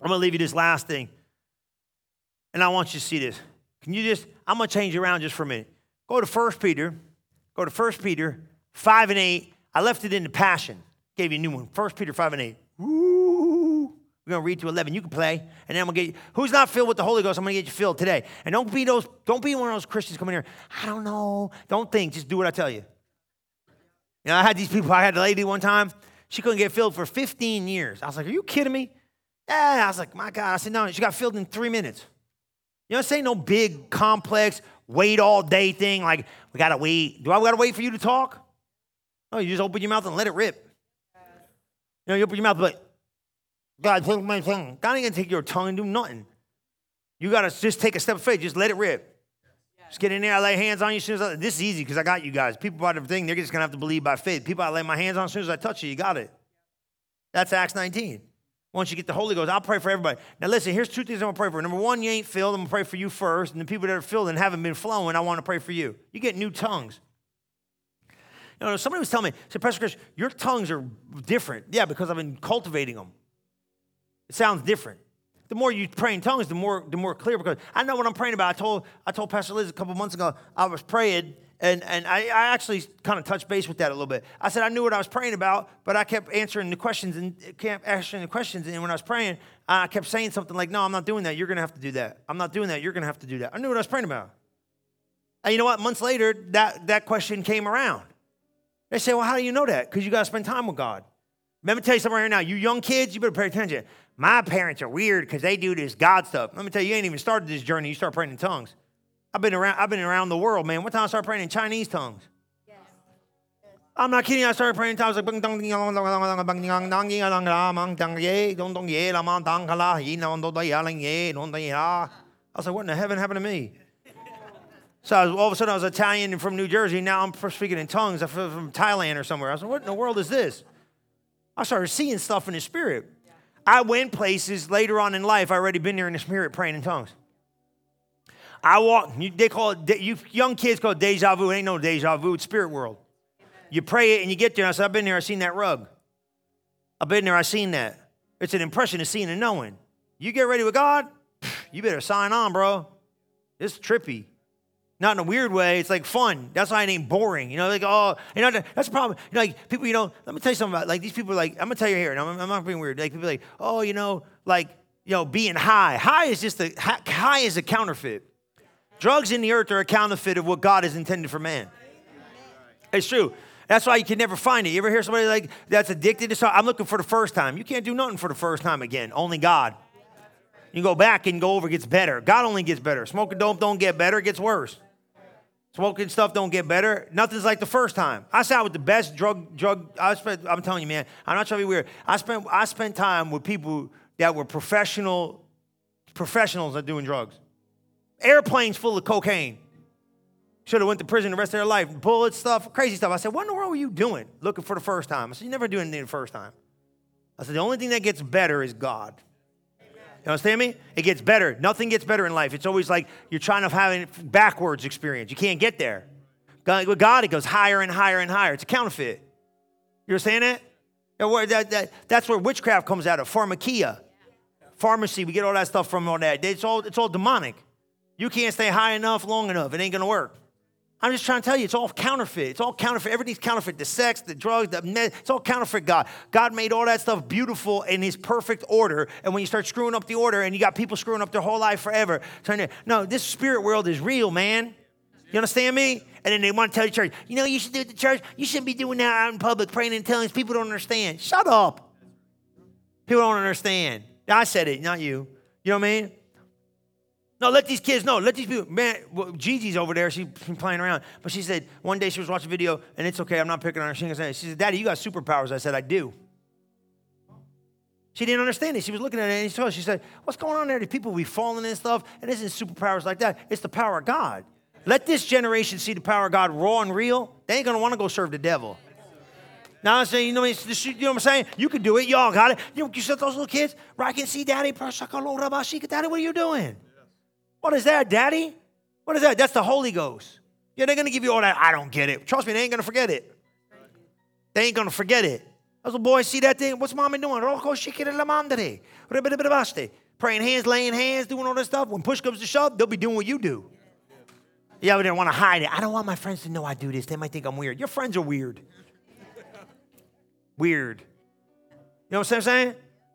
I'm gonna leave you this last thing. And I want you to see this. Can you just, I'm gonna change around just for a minute. Go to 1 Peter, go to 1 Peter 5 and 8. I left it in the passion. Gave you a new one. 1 Peter 5 and 8. Woo. We're gonna read to 11. You can play, and then I'm gonna get you. Who's not filled with the Holy Ghost? I'm gonna get you filled today. And don't be those, don't be one of those Christians coming here. I don't know. Don't think. Just do what I tell you. You know, I had these people. I had a lady one time. She couldn't get filled for 15 years. I was like, "Are you kidding me?" Yeah. I was like, "My God!" I said, "No." She got filled in three minutes. You know, this ain't no big, complex, wait all day thing. Like we gotta wait. Do I gotta wait for you to talk? No, you just open your mouth and let it rip. You know, you open your mouth, but God, take my tongue. God ain't gonna take your tongue and do nothing. You gotta just take a step of faith. Just let it rip. Just get in there. I lay hands on you as soon as I, this is easy because I got you guys. People about everything, they're just gonna have to believe by faith. People I lay my hands on as soon as I touch you, you got it. That's Acts 19. Once you get the Holy Ghost, I'll pray for everybody. Now listen, here's two things I'm gonna pray for. Number one, you ain't filled. I'm gonna pray for you first. And the people that are filled and haven't been flowing, I want to pray for you. You get new tongues. You know, somebody was telling me, said, Pastor Chris, your tongues are different. Yeah, because I've been cultivating them. It sounds different. The more you pray in tongues, the more the more clear. Because I know what I'm praying about. I told I told Pastor Liz a couple months ago. I was praying, and and I, I actually kind of touched base with that a little bit. I said I knew what I was praying about, but I kept answering the questions and kept answering the questions. And when I was praying, I kept saying something like, "No, I'm not doing that. You're going to have to do that. I'm not doing that. You're going to have to do that." I knew what I was praying about. And you know what? Months later, that that question came around. They say, "Well, how do you know that? Because you got to spend time with God." Let me tell you something right now. You young kids, you better pay attention. My parents are weird because they do this God stuff. Let me tell you, you ain't even started this journey. You start praying in tongues. I've been around, I've been around the world, man. What time I started praying in Chinese tongues? Yes. I'm not kidding. I started praying in tongues like I was like, what in the heaven happened to me? So was, all of a sudden I was Italian and from New Jersey. Now I'm speaking in tongues I'm from Thailand or somewhere. I was like, what in the world is this? I started seeing stuff in the spirit. I went places later on in life. I already been there in the spirit praying in tongues. I walk. They call it. You young kids call it deja vu. It ain't no deja vu. It's spirit world. You pray it and you get there. I said, I've been there. I've seen that rug. I've been there. I've seen that. It's an impression of seeing and knowing. You get ready with God. You better sign on, bro. It's trippy. Not in a weird way. It's like fun. That's why it ain't boring. You know, like, oh, you know, that's the problem. You know, like people, you know, let me tell you something about like these people like, I'm gonna tell you here, and I'm, I'm not being weird. Like people like, oh, you know, like, you know, being high. High is just a high is a counterfeit. Drugs in the earth are a counterfeit of what God has intended for man. It's true. That's why you can never find it. You ever hear somebody like that's addicted to something? I'm looking for the first time. You can't do nothing for the first time again. Only God. You go back and go over, it gets better. God only gets better. Smoking dope don't get better, it gets worse. Smoking stuff don't get better. Nothing's like the first time. I sat with the best drug drug. I spent. I'm telling you, man. I'm not trying to be weird. I spent I spent time with people that were professional professionals at doing drugs. Airplanes full of cocaine. Should have went to prison the rest of their life. Bullet stuff, crazy stuff. I said, what in the world were you doing? Looking for the first time. I said, you never do anything the first time. I said, the only thing that gets better is God. You understand me? It gets better. Nothing gets better in life. It's always like you're trying to have a backwards experience. You can't get there. God, with God, it goes higher and higher and higher. It's a counterfeit. You understand that? that, that that's where witchcraft comes out of. Pharmakeia. Pharmacy, we get all that stuff from all that. It's all, it's all demonic. You can't stay high enough long enough. It ain't to work. I'm just trying to tell you, it's all counterfeit. It's all counterfeit. Everything's counterfeit. The sex, the drugs, the med, it's all counterfeit God. God made all that stuff beautiful in his perfect order. And when you start screwing up the order and you got people screwing up their whole life forever, to, no, this spirit world is real, man. You understand me? And then they want to tell the church, you know, you should do it at the church. You shouldn't be doing that out in public, praying in tongues. People don't understand. Shut up. People don't understand. I said it, not you. You know what I mean? No, let these kids know. Let these people, man, well, Gigi's over there. She's playing around. But she said, one day she was watching a video, and it's okay, I'm not picking on her. She said, Daddy, you got superpowers. I said, I do. She didn't understand it. She was looking at it, and she told her, she said, What's going on there? These people be falling and stuff, and it isn't superpowers like that. It's the power of God. Let this generation see the power of God raw and real. They ain't going to want to go serve the devil. Now I'm saying, you know, what I'm saying? You can do it. Y'all got it. You, know, you said those little kids, I can see daddy. Daddy, what are you doing? What is that, Daddy? What is that? That's the Holy Ghost. Yeah, they're going to give you all that. I don't get it. Trust me, they ain't going to forget it. They ain't going to forget it. Those little boys see that thing. What's mommy doing? Praying hands, laying hands, doing all this stuff. When push comes to shove, they'll be doing what you do. Yeah, but they want to hide it. I don't want my friends to know I do this. They might think I'm weird. Your friends are weird. weird. You know what I'm saying?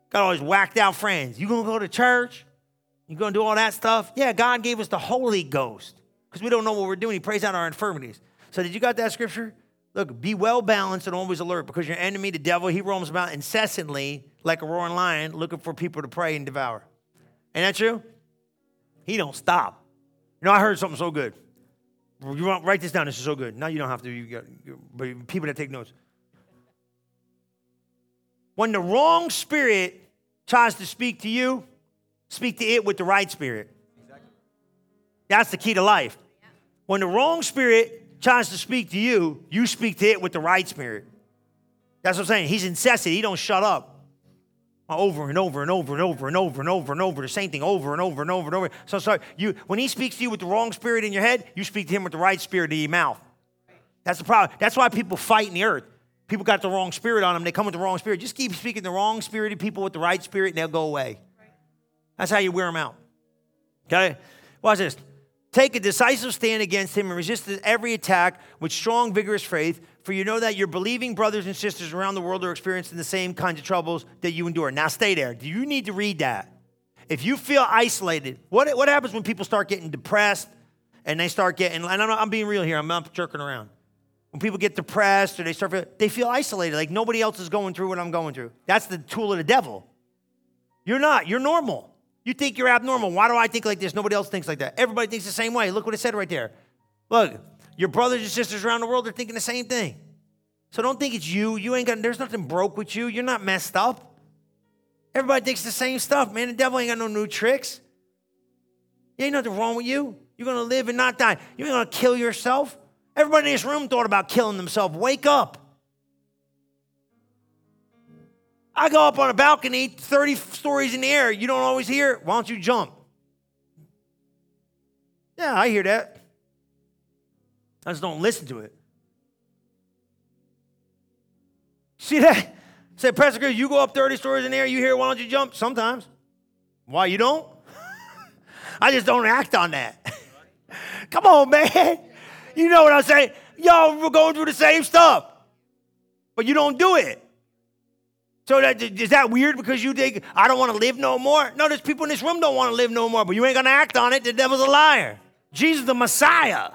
Got all these whacked out friends. You gonna go to church? You gonna do all that stuff? Yeah, God gave us the Holy Ghost because we don't know what we're doing. He prays out our infirmities. So did you got that scripture? Look, be well balanced and always alert because your enemy, the devil, he roams about incessantly like a roaring lion looking for people to prey and devour. Ain't that true? He don't stop. You know, I heard something so good. You want write this down. This is so good. Now you don't have to. You got, but people that take notes. When the wrong spirit tries to speak to you, speak to it with the right spirit. That's the key to life. When the wrong spirit tries to speak to you, you speak to it with the right spirit. That's what I'm saying. He's incessant. He don't shut up uh, over and over and over and over and over and over and over the same thing over and over and over and over. So sorry, you when he speaks to you with the wrong spirit in your head, you speak to him with the right spirit in your mouth. That's the problem. That's why people fight in the earth. People got the wrong spirit on them. They come with the wrong spirit. Just keep speaking the wrong spirited people with the right spirit, and they'll go away. That's how you wear them out. Okay? Watch this. Take a decisive stand against him and resist every attack with strong, vigorous faith, for you know that your believing brothers and sisters around the world are experiencing the same kinds of troubles that you endure. Now, stay there. Do you need to read that? If you feel isolated, what, what happens when people start getting depressed and they start getting, and I'm, I'm being real here, I'm not jerking around. When people get depressed or they start, they feel isolated, like nobody else is going through what I'm going through. That's the tool of the devil. You're not, you're normal. You think you're abnormal. Why do I think like this? Nobody else thinks like that. Everybody thinks the same way. Look what it said right there. Look, your brothers and sisters around the world are thinking the same thing. So don't think it's you. You ain't got, there's nothing broke with you. You're not messed up. Everybody thinks the same stuff, man. The devil ain't got no new tricks. There ain't nothing wrong with you. You're gonna live and not die. You ain't gonna kill yourself. Everybody in this room thought about killing themselves. Wake up. I go up on a balcony, 30 stories in the air. You don't always hear. Why don't you jump? Yeah, I hear that. I just don't listen to it. See that? Say, Pastor Chris, you go up 30 stories in the air, you hear, why don't you jump? Sometimes. Why you don't? I just don't act on that. Come on, man. You know what I'm saying? Y'all we're going through the same stuff, but you don't do it. So that, is that weird because you think I don't want to live no more? No, there's people in this room don't want to live no more, but you ain't gonna act on it. The devil's a liar. Jesus the Messiah.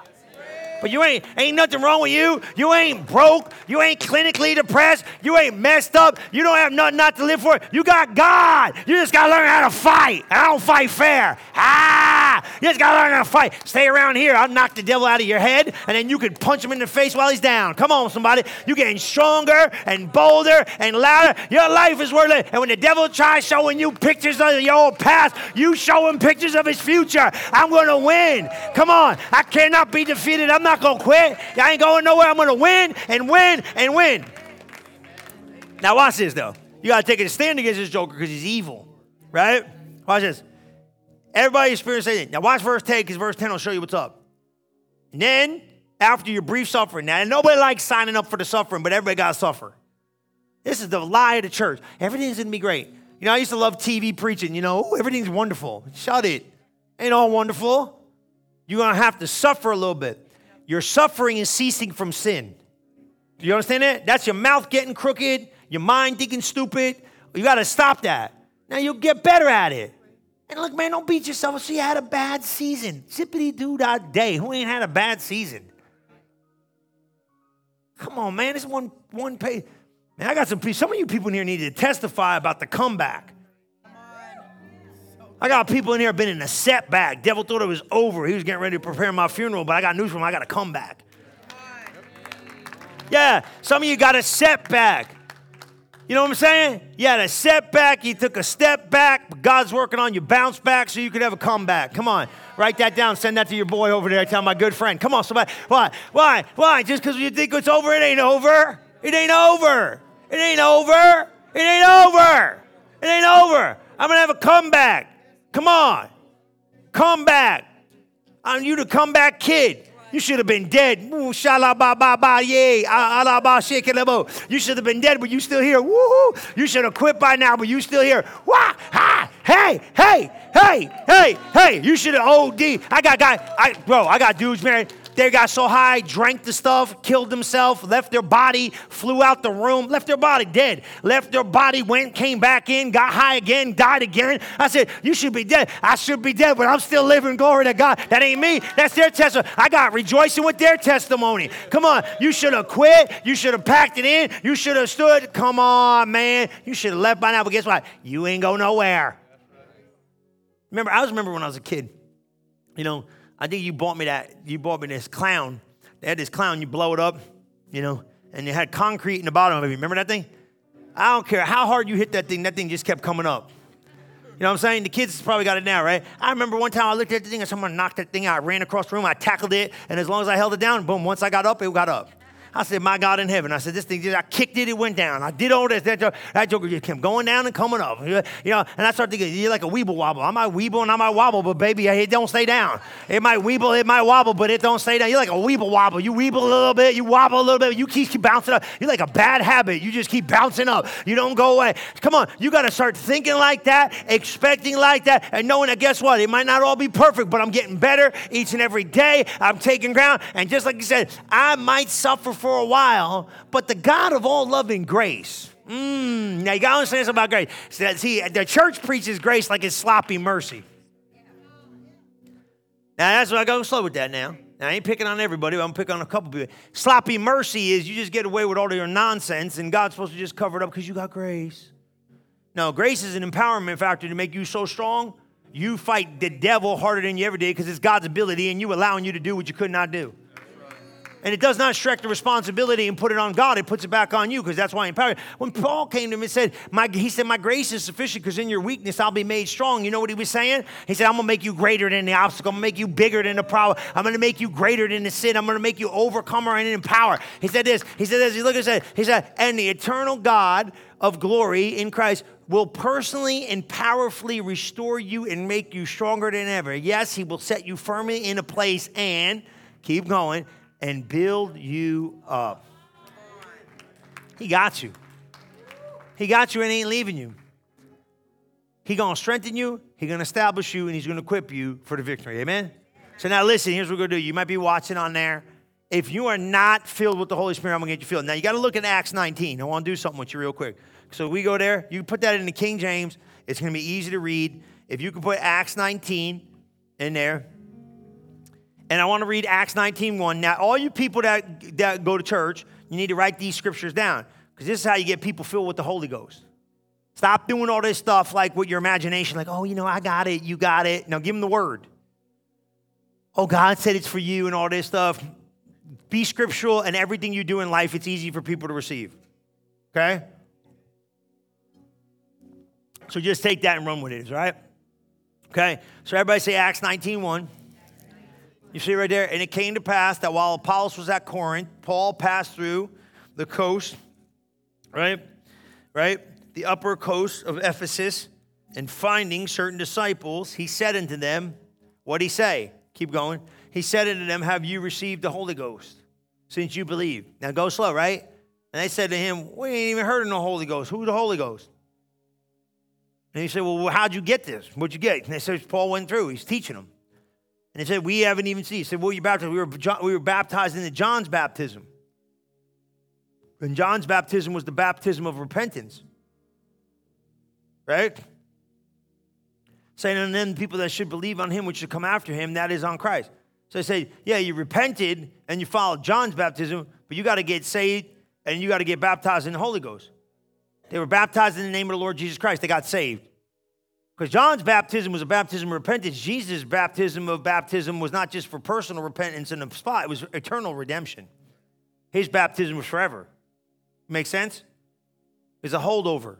But you ain't ain't nothing wrong with you. You ain't broke. You ain't clinically depressed. You ain't messed up. You don't have nothing not to live for. You got God. You just gotta learn how to fight. I don't fight fair. Ah, you just gotta learn how to fight. Stay around here. I'll knock the devil out of your head, and then you can punch him in the face while he's down. Come on, somebody. You're getting stronger and bolder and louder. Your life is worth it. And when the devil tries showing you pictures of your old past, you show him pictures of his future. I'm gonna win. Come on. I cannot be defeated. I'm not going to quit. I ain't going nowhere. I'm going to win and win and win. Now, watch this, though. You got to take a stand against this joker because he's evil, right? Watch this. Everybody experiences it. Now, watch verse 10 because verse 10 will show you what's up. And then, after your brief suffering, now, nobody likes signing up for the suffering, but everybody got to suffer. This is the lie of the church. Everything's going to be great. You know, I used to love TV preaching, you know, everything's wonderful. Shut it. Ain't all wonderful. You're going to have to suffer a little bit. Your suffering is ceasing from sin. Do you understand that? That's your mouth getting crooked, your mind thinking stupid. You got to stop that. Now you'll get better at it. And look, man, don't beat yourself. So you had a bad season. Zippity doo that day. Who ain't had a bad season? Come on, man. This one one page. Man, I got some. Some of you people in here need to testify about the comeback. I got people in here been in a setback. Devil thought it was over. He was getting ready to prepare my funeral, but I got news for him. I got to come back. Yeah, some of you got a setback. You know what I'm saying? You had a setback, you took a step back, but God's working on you. Bounce back so you could have a comeback. Come on, write that down. Send that to your boy over there. Tell my good friend. Come on, somebody. Why? Why? Why? Just because you think it's over, it ain't over. It ain't over. It ain't over. It ain't over. It ain't over. I'm going to have a comeback. Come on. Come back. I'm you the comeback kid. You should have been dead. Ooh, ba ba ba yay. Ah, ah, Ala ba shake You should have been dead, but you still here. Woohoo. You should have quit by now, but you still here. Wah, ha, hey, hey, hey, hey, hey. You should have OD. I got guy, I bro, I got dudes married. They got so high, drank the stuff, killed themselves, left their body, flew out the room, left their body dead, left their body, went, came back in, got high again, died again. I said, You should be dead. I should be dead, but I'm still living. Glory to God. That ain't me. That's their testimony. I got rejoicing with their testimony. Come on. You should have quit. You should have packed it in. You should have stood. Come on, man. You should have left by now. But guess what? You ain't go nowhere. Remember, I was remember when I was a kid. You know, I think you bought me that. You bought me this clown. They had this clown. You blow it up, you know, and it had concrete in the bottom of it. Remember that thing? I don't care how hard you hit that thing. That thing just kept coming up. You know what I'm saying? The kids probably got it now, right? I remember one time I looked at the thing and someone knocked that thing out. I ran across the room. I tackled it, and as long as I held it down, boom. Once I got up, it got up. I said, My God in heaven. I said, This thing, I kicked it, it went down. I did all this. That, that joker just kept going down and coming up. You know, and I started thinking, You're like a weeble wobble. I might weeble and I might wobble, but baby, it don't stay down. It might weeble, it might wobble, but it don't stay down. You're like a weeble wobble. You weeble a little bit, you wobble a little bit, you keep, keep bouncing up. You're like a bad habit. You just keep bouncing up. You don't go away. Come on, you got to start thinking like that, expecting like that, and knowing that guess what? It might not all be perfect, but I'm getting better each and every day. I'm taking ground. And just like you said, I might suffer for a while, but the God of all loving grace. Mm, now you gotta understand something about grace. See, the church preaches grace like it's sloppy mercy. Now that's why I go slow with that now. Now, I ain't picking on everybody, but I'm picking on a couple people. Sloppy mercy is you just get away with all of your nonsense, and God's supposed to just cover it up because you got grace. No, grace is an empowerment factor to make you so strong, you fight the devil harder than you ever did because it's God's ability and you allowing you to do what you could not do. And it does not stretch the responsibility and put it on God. It puts it back on you because that's why empowered. When Paul came to him and said, my, he said, my grace is sufficient because in your weakness I'll be made strong. You know what he was saying? He said, I'm going to make you greater than the obstacle. I'm going to make you bigger than the problem. I'm going to make you greater than the sin. I'm going to make you overcomer and empower. He said this. He said this. He looked at it. He said, and the eternal God of glory in Christ will personally and powerfully restore you and make you stronger than ever. Yes, he will set you firmly in a place and keep going and build you up. He got you. He got you and ain't leaving you. He gonna strengthen you, he gonna establish you, and he's gonna equip you for the victory. Amen? So now listen, here's what we're gonna do. You might be watching on there. If you are not filled with the Holy Spirit, I'm gonna get you filled. Now you gotta look at Acts 19. I wanna do something with you real quick. So we go there, you put that in the King James, it's gonna be easy to read. If you can put Acts 19 in there, and I want to read Acts 19:1. Now, all you people that, that go to church, you need to write these scriptures down because this is how you get people filled with the Holy Ghost. Stop doing all this stuff like with your imagination, like, oh, you know, I got it, you got it. Now give them the word. Oh, God said it's for you and all this stuff. Be scriptural, and everything you do in life, it's easy for people to receive. Okay? So just take that and run with it, right? Okay? So everybody say Acts 19 1. You see right there? And it came to pass that while Apollos was at Corinth, Paul passed through the coast, right? Right? The upper coast of Ephesus, and finding certain disciples, he said unto them, What'd he say? Keep going. He said unto them, Have you received the Holy Ghost since you believe? Now go slow, right? And they said to him, We ain't even heard of no Holy Ghost. Who's the Holy Ghost? And he said, Well, how'd you get this? What'd you get? And they said, Paul went through. He's teaching them. And he said, We haven't even seen. He said, Well, you baptized. We were, we were baptized into John's baptism. And John's baptism was the baptism of repentance. Right? Saying unto them, people that should believe on him which should come after him, that is on Christ. So they say, Yeah, you repented and you followed John's baptism, but you got to get saved and you got to get baptized in the Holy Ghost. They were baptized in the name of the Lord Jesus Christ. They got saved. Because John's baptism was a baptism of repentance. Jesus' baptism of baptism was not just for personal repentance in a spot, it was eternal redemption. His baptism was forever. Make sense? It's a holdover.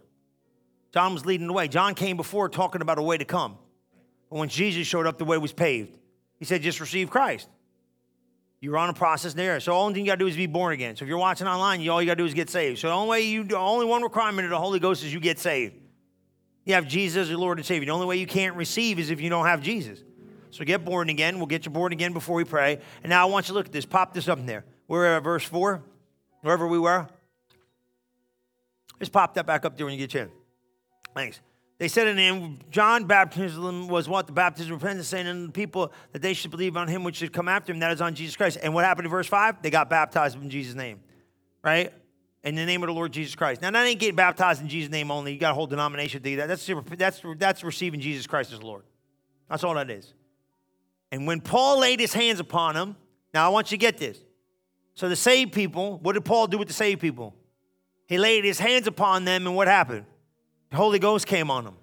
John was leading the way. John came before talking about a way to come. But when Jesus showed up, the way was paved. He said, just receive Christ. You're on a process there. So the only thing you gotta do is be born again. So if you're watching online, all you gotta do is get saved. So the only way you the only one requirement of the Holy Ghost is you get saved. You have Jesus as your Lord and Savior. The only way you can't receive is if you don't have Jesus. So get born again. We'll get you born again before we pray. And now I want you to look at this. Pop this up in there. We're at verse 4, wherever we were. Just pop that back up there when you get your Thanks. They said in him, John baptism was what? The baptism of repentance, saying to the people that they should believe on him which should come after him, that is on Jesus Christ. And what happened in verse 5? They got baptized in Jesus' name, right? In the name of the Lord Jesus Christ. Now, that ain't getting baptized in Jesus' name only. You got a whole denomination to do that. That's, that's, that's receiving Jesus Christ as Lord. That's all that is. And when Paul laid his hands upon him, now I want you to get this. So the saved people, what did Paul do with the saved people? He laid his hands upon them, and what happened? The Holy Ghost came on them.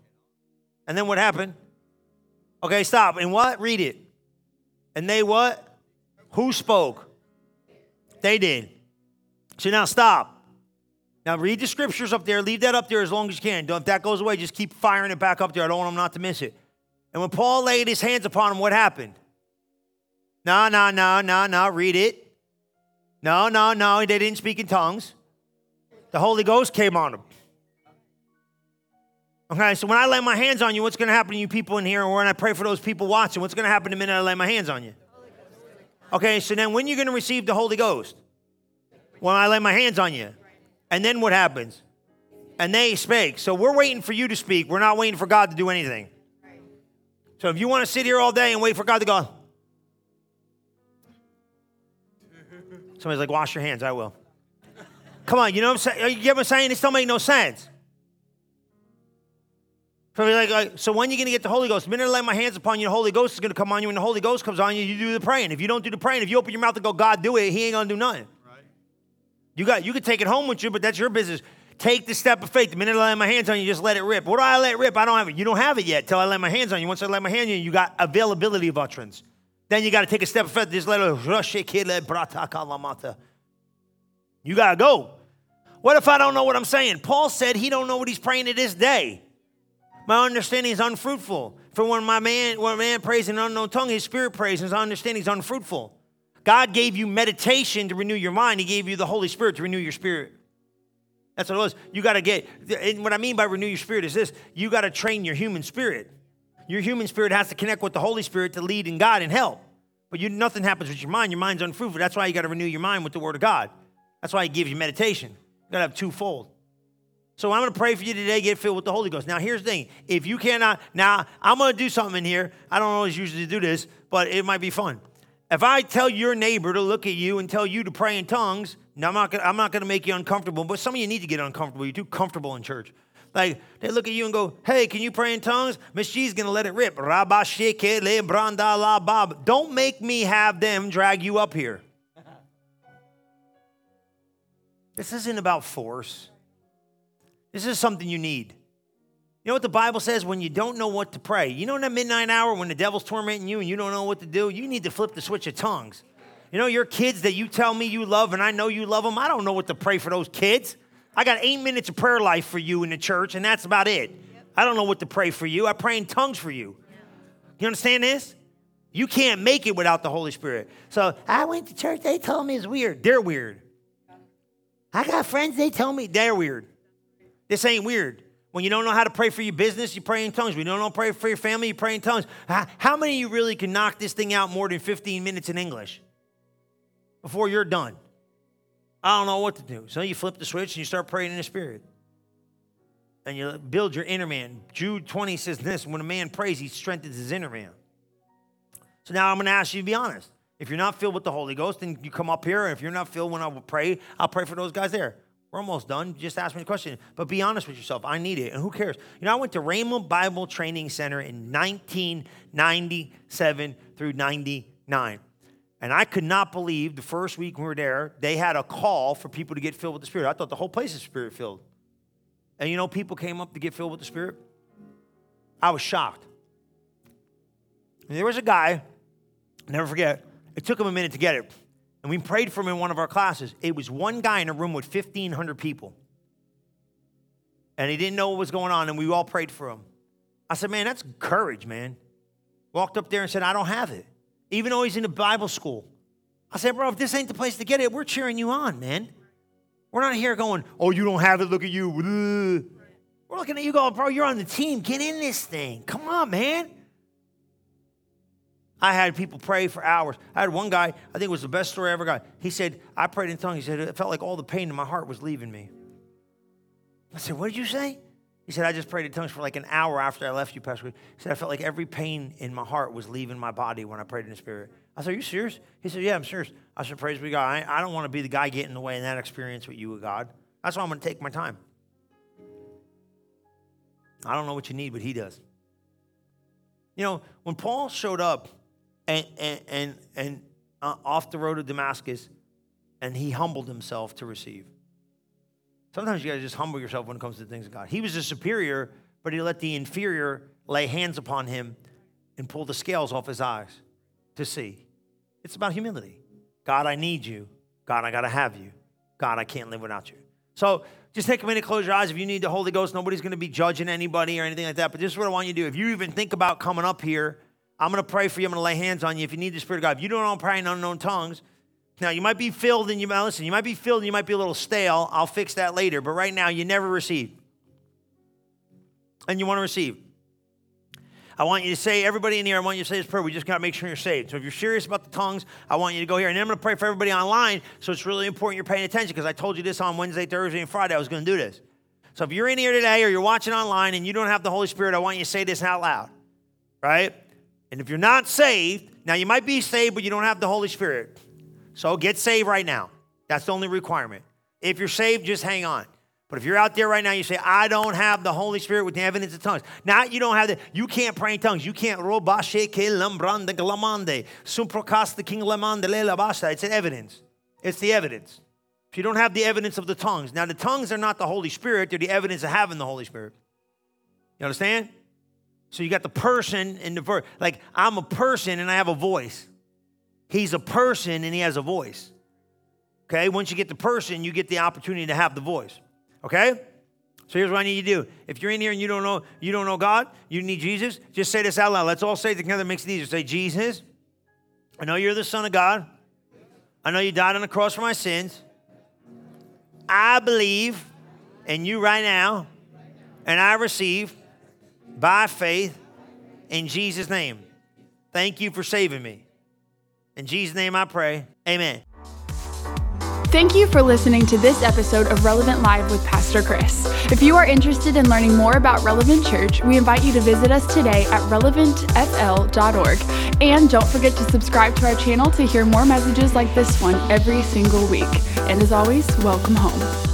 And then what happened? Okay, stop. And what? Read it. And they what? Who spoke? They did. So now stop. Now read the scriptures up there. Leave that up there as long as you can. Don't, if that goes away, just keep firing it back up there. I don't want them not to miss it. And when Paul laid his hands upon him, what happened? No, no, no, no, no. Read it. No, no, no. They didn't speak in tongues. The Holy Ghost came on them. Okay, so when I lay my hands on you, what's going to happen to you people in here? Or when I pray for those people watching, what's going to happen the minute I lay my hands on you? Okay, so then when you're going to receive the Holy Ghost? When I lay my hands on you. And then what happens? And they spake. So we're waiting for you to speak. We're not waiting for God to do anything. So if you want to sit here all day and wait for God to go, somebody's like, wash your hands, I will. Come on, you know what I'm saying? You get what I'm saying? It still make no sense. So, like, like, so when are you going to get the Holy Ghost? The minute I lay my hands upon you, the Holy Ghost is going to come on you. When the Holy Ghost comes on you, you do the praying. If you don't do the praying, if you open your mouth and go, God, do it, he ain't going to do nothing. You got, you can take it home with you, but that's your business. Take the step of faith. The minute I lay my hands on you, just let it rip. What do I let rip? I don't have it. You don't have it yet till I lay my hands on you. Once I lay my hands on you, you got availability of utterance. Then you got to take a step of faith. Just let it. Rush. it. You got to go. What if I don't know what I'm saying? Paul said he don't know what he's praying to this day. My understanding is unfruitful. For when my man, when a man prays in an unknown tongue, his spirit prays, and his understanding is unfruitful. God gave you meditation to renew your mind. He gave you the Holy Spirit to renew your spirit. That's what it was. You got to get, and what I mean by renew your spirit is this you got to train your human spirit. Your human spirit has to connect with the Holy Spirit to lead in God and help. But you, nothing happens with your mind. Your mind's unfruitful. That's why you got to renew your mind with the Word of God. That's why He gives you meditation. You got to have twofold. So I'm going to pray for you today, get filled with the Holy Ghost. Now, here's the thing. If you cannot, now I'm going to do something in here. I don't always usually do this, but it might be fun. If I tell your neighbor to look at you and tell you to pray in tongues, now I'm not gonna, I'm not going to make you uncomfortable, but some of you need to get uncomfortable. You're too comfortable in church. Like they look at you and go, "Hey, can you pray in tongues?" Miss G's gonna let it rip. Don't make me have them drag you up here. This isn't about force. This is something you need. You know what the Bible says when you don't know what to pray? You know, in that midnight hour when the devil's tormenting you and you don't know what to do, you need to flip the switch of tongues. You know, your kids that you tell me you love and I know you love them, I don't know what to pray for those kids. I got eight minutes of prayer life for you in the church, and that's about it. I don't know what to pray for you. I pray in tongues for you. You understand this? You can't make it without the Holy Spirit. So I went to church, they told me it's weird. They're weird. I got friends, they tell me they're weird. This ain't weird. When you don't know how to pray for your business, you pray in tongues. When you don't know how to pray for your family, you pray in tongues. How many of you really can knock this thing out more than 15 minutes in English before you're done? I don't know what to do. So you flip the switch and you start praying in the Spirit. And you build your inner man. Jude 20 says this when a man prays, he strengthens his inner man. So now I'm going to ask you to be honest. If you're not filled with the Holy Ghost, then you come up here. And if you're not filled when I will pray, I'll pray for those guys there. We're almost done. Just ask me a question. But be honest with yourself. I need it. And who cares? You know, I went to Rhema Bible Training Center in 1997 through 99. And I could not believe the first week we were there, they had a call for people to get filled with the Spirit. I thought the whole place is Spirit filled. And you know, people came up to get filled with the Spirit. I was shocked. And there was a guy, never forget, it took him a minute to get it. And we prayed for him in one of our classes. It was one guy in a room with 1,500 people. And he didn't know what was going on, and we all prayed for him. I said, Man, that's courage, man. Walked up there and said, I don't have it. Even though he's in a Bible school. I said, Bro, if this ain't the place to get it, we're cheering you on, man. We're not here going, Oh, you don't have it, look at you. We're looking at you going, Bro, you're on the team. Get in this thing. Come on, man. I had people pray for hours. I had one guy, I think it was the best story I ever got. He said, I prayed in tongues. He said, it felt like all the pain in my heart was leaving me. I said, What did you say? He said, I just prayed in tongues for like an hour after I left you, Pastor. He said, I felt like every pain in my heart was leaving my body when I prayed in the Spirit. I said, Are you serious? He said, Yeah, I'm serious. I said, Praise be God. I, I don't want to be the guy getting in the way in that experience with you God. That's why I'm going to take my time. I don't know what you need, but he does. You know, when Paul showed up and, and, and, and uh, off the road to Damascus, and he humbled himself to receive. Sometimes you got to just humble yourself when it comes to the things of God. He was a superior, but he let the inferior lay hands upon him and pull the scales off his eyes to see. It's about humility. God, I need you. God, I got to have you. God, I can't live without you. So just take a minute, close your eyes. If you need the Holy Ghost, nobody's going to be judging anybody or anything like that. But this is what I want you to do. If you even think about coming up here, I'm going to pray for you. I'm going to lay hands on you. If you need the Spirit of God, if you don't know pray in unknown tongues, now you might be filled and you might listen. You might be filled and you might be a little stale. I'll fix that later. But right now, you never receive, and you want to receive. I want you to say, everybody in here, I want you to say this prayer. We just got to make sure you're saved. So if you're serious about the tongues, I want you to go here. And then I'm going to pray for everybody online. So it's really important you're paying attention because I told you this on Wednesday, Thursday, and Friday. I was going to do this. So if you're in here today or you're watching online and you don't have the Holy Spirit, I want you to say this out loud, right? And if you're not saved, now you might be saved, but you don't have the Holy Spirit. So get saved right now. That's the only requirement. If you're saved, just hang on. But if you're out there right now, you say, I don't have the Holy Spirit with the evidence of tongues. Now you don't have the, you can't pray in tongues. You can't robashe ke lambrande glamande, sumprocasta king le labasta. It's an evidence. It's the evidence. If you don't have the evidence of the tongues. Now the tongues are not the Holy Spirit, they're the evidence of having the Holy Spirit. You understand? So you got the person in the verse. Like I'm a person and I have a voice. He's a person and he has a voice. Okay? Once you get the person, you get the opportunity to have the voice. Okay? So here's what I need you to do. If you're in here and you don't know you don't know God, you need Jesus, just say this out loud. Let's all say it together, makes it easier. Say, Jesus, I know you're the Son of God. I know you died on the cross for my sins. I believe in you right now, and I receive by faith in Jesus' name. Thank you for saving me. In Jesus' name I pray. Amen. Thank you for listening to this episode of Relevant Live with Pastor Chris. If you are interested in learning more about Relevant Church, we invite you to visit us today at relevantfl.org. And don't forget to subscribe to our channel to hear more messages like this one every single week. And as always, welcome home.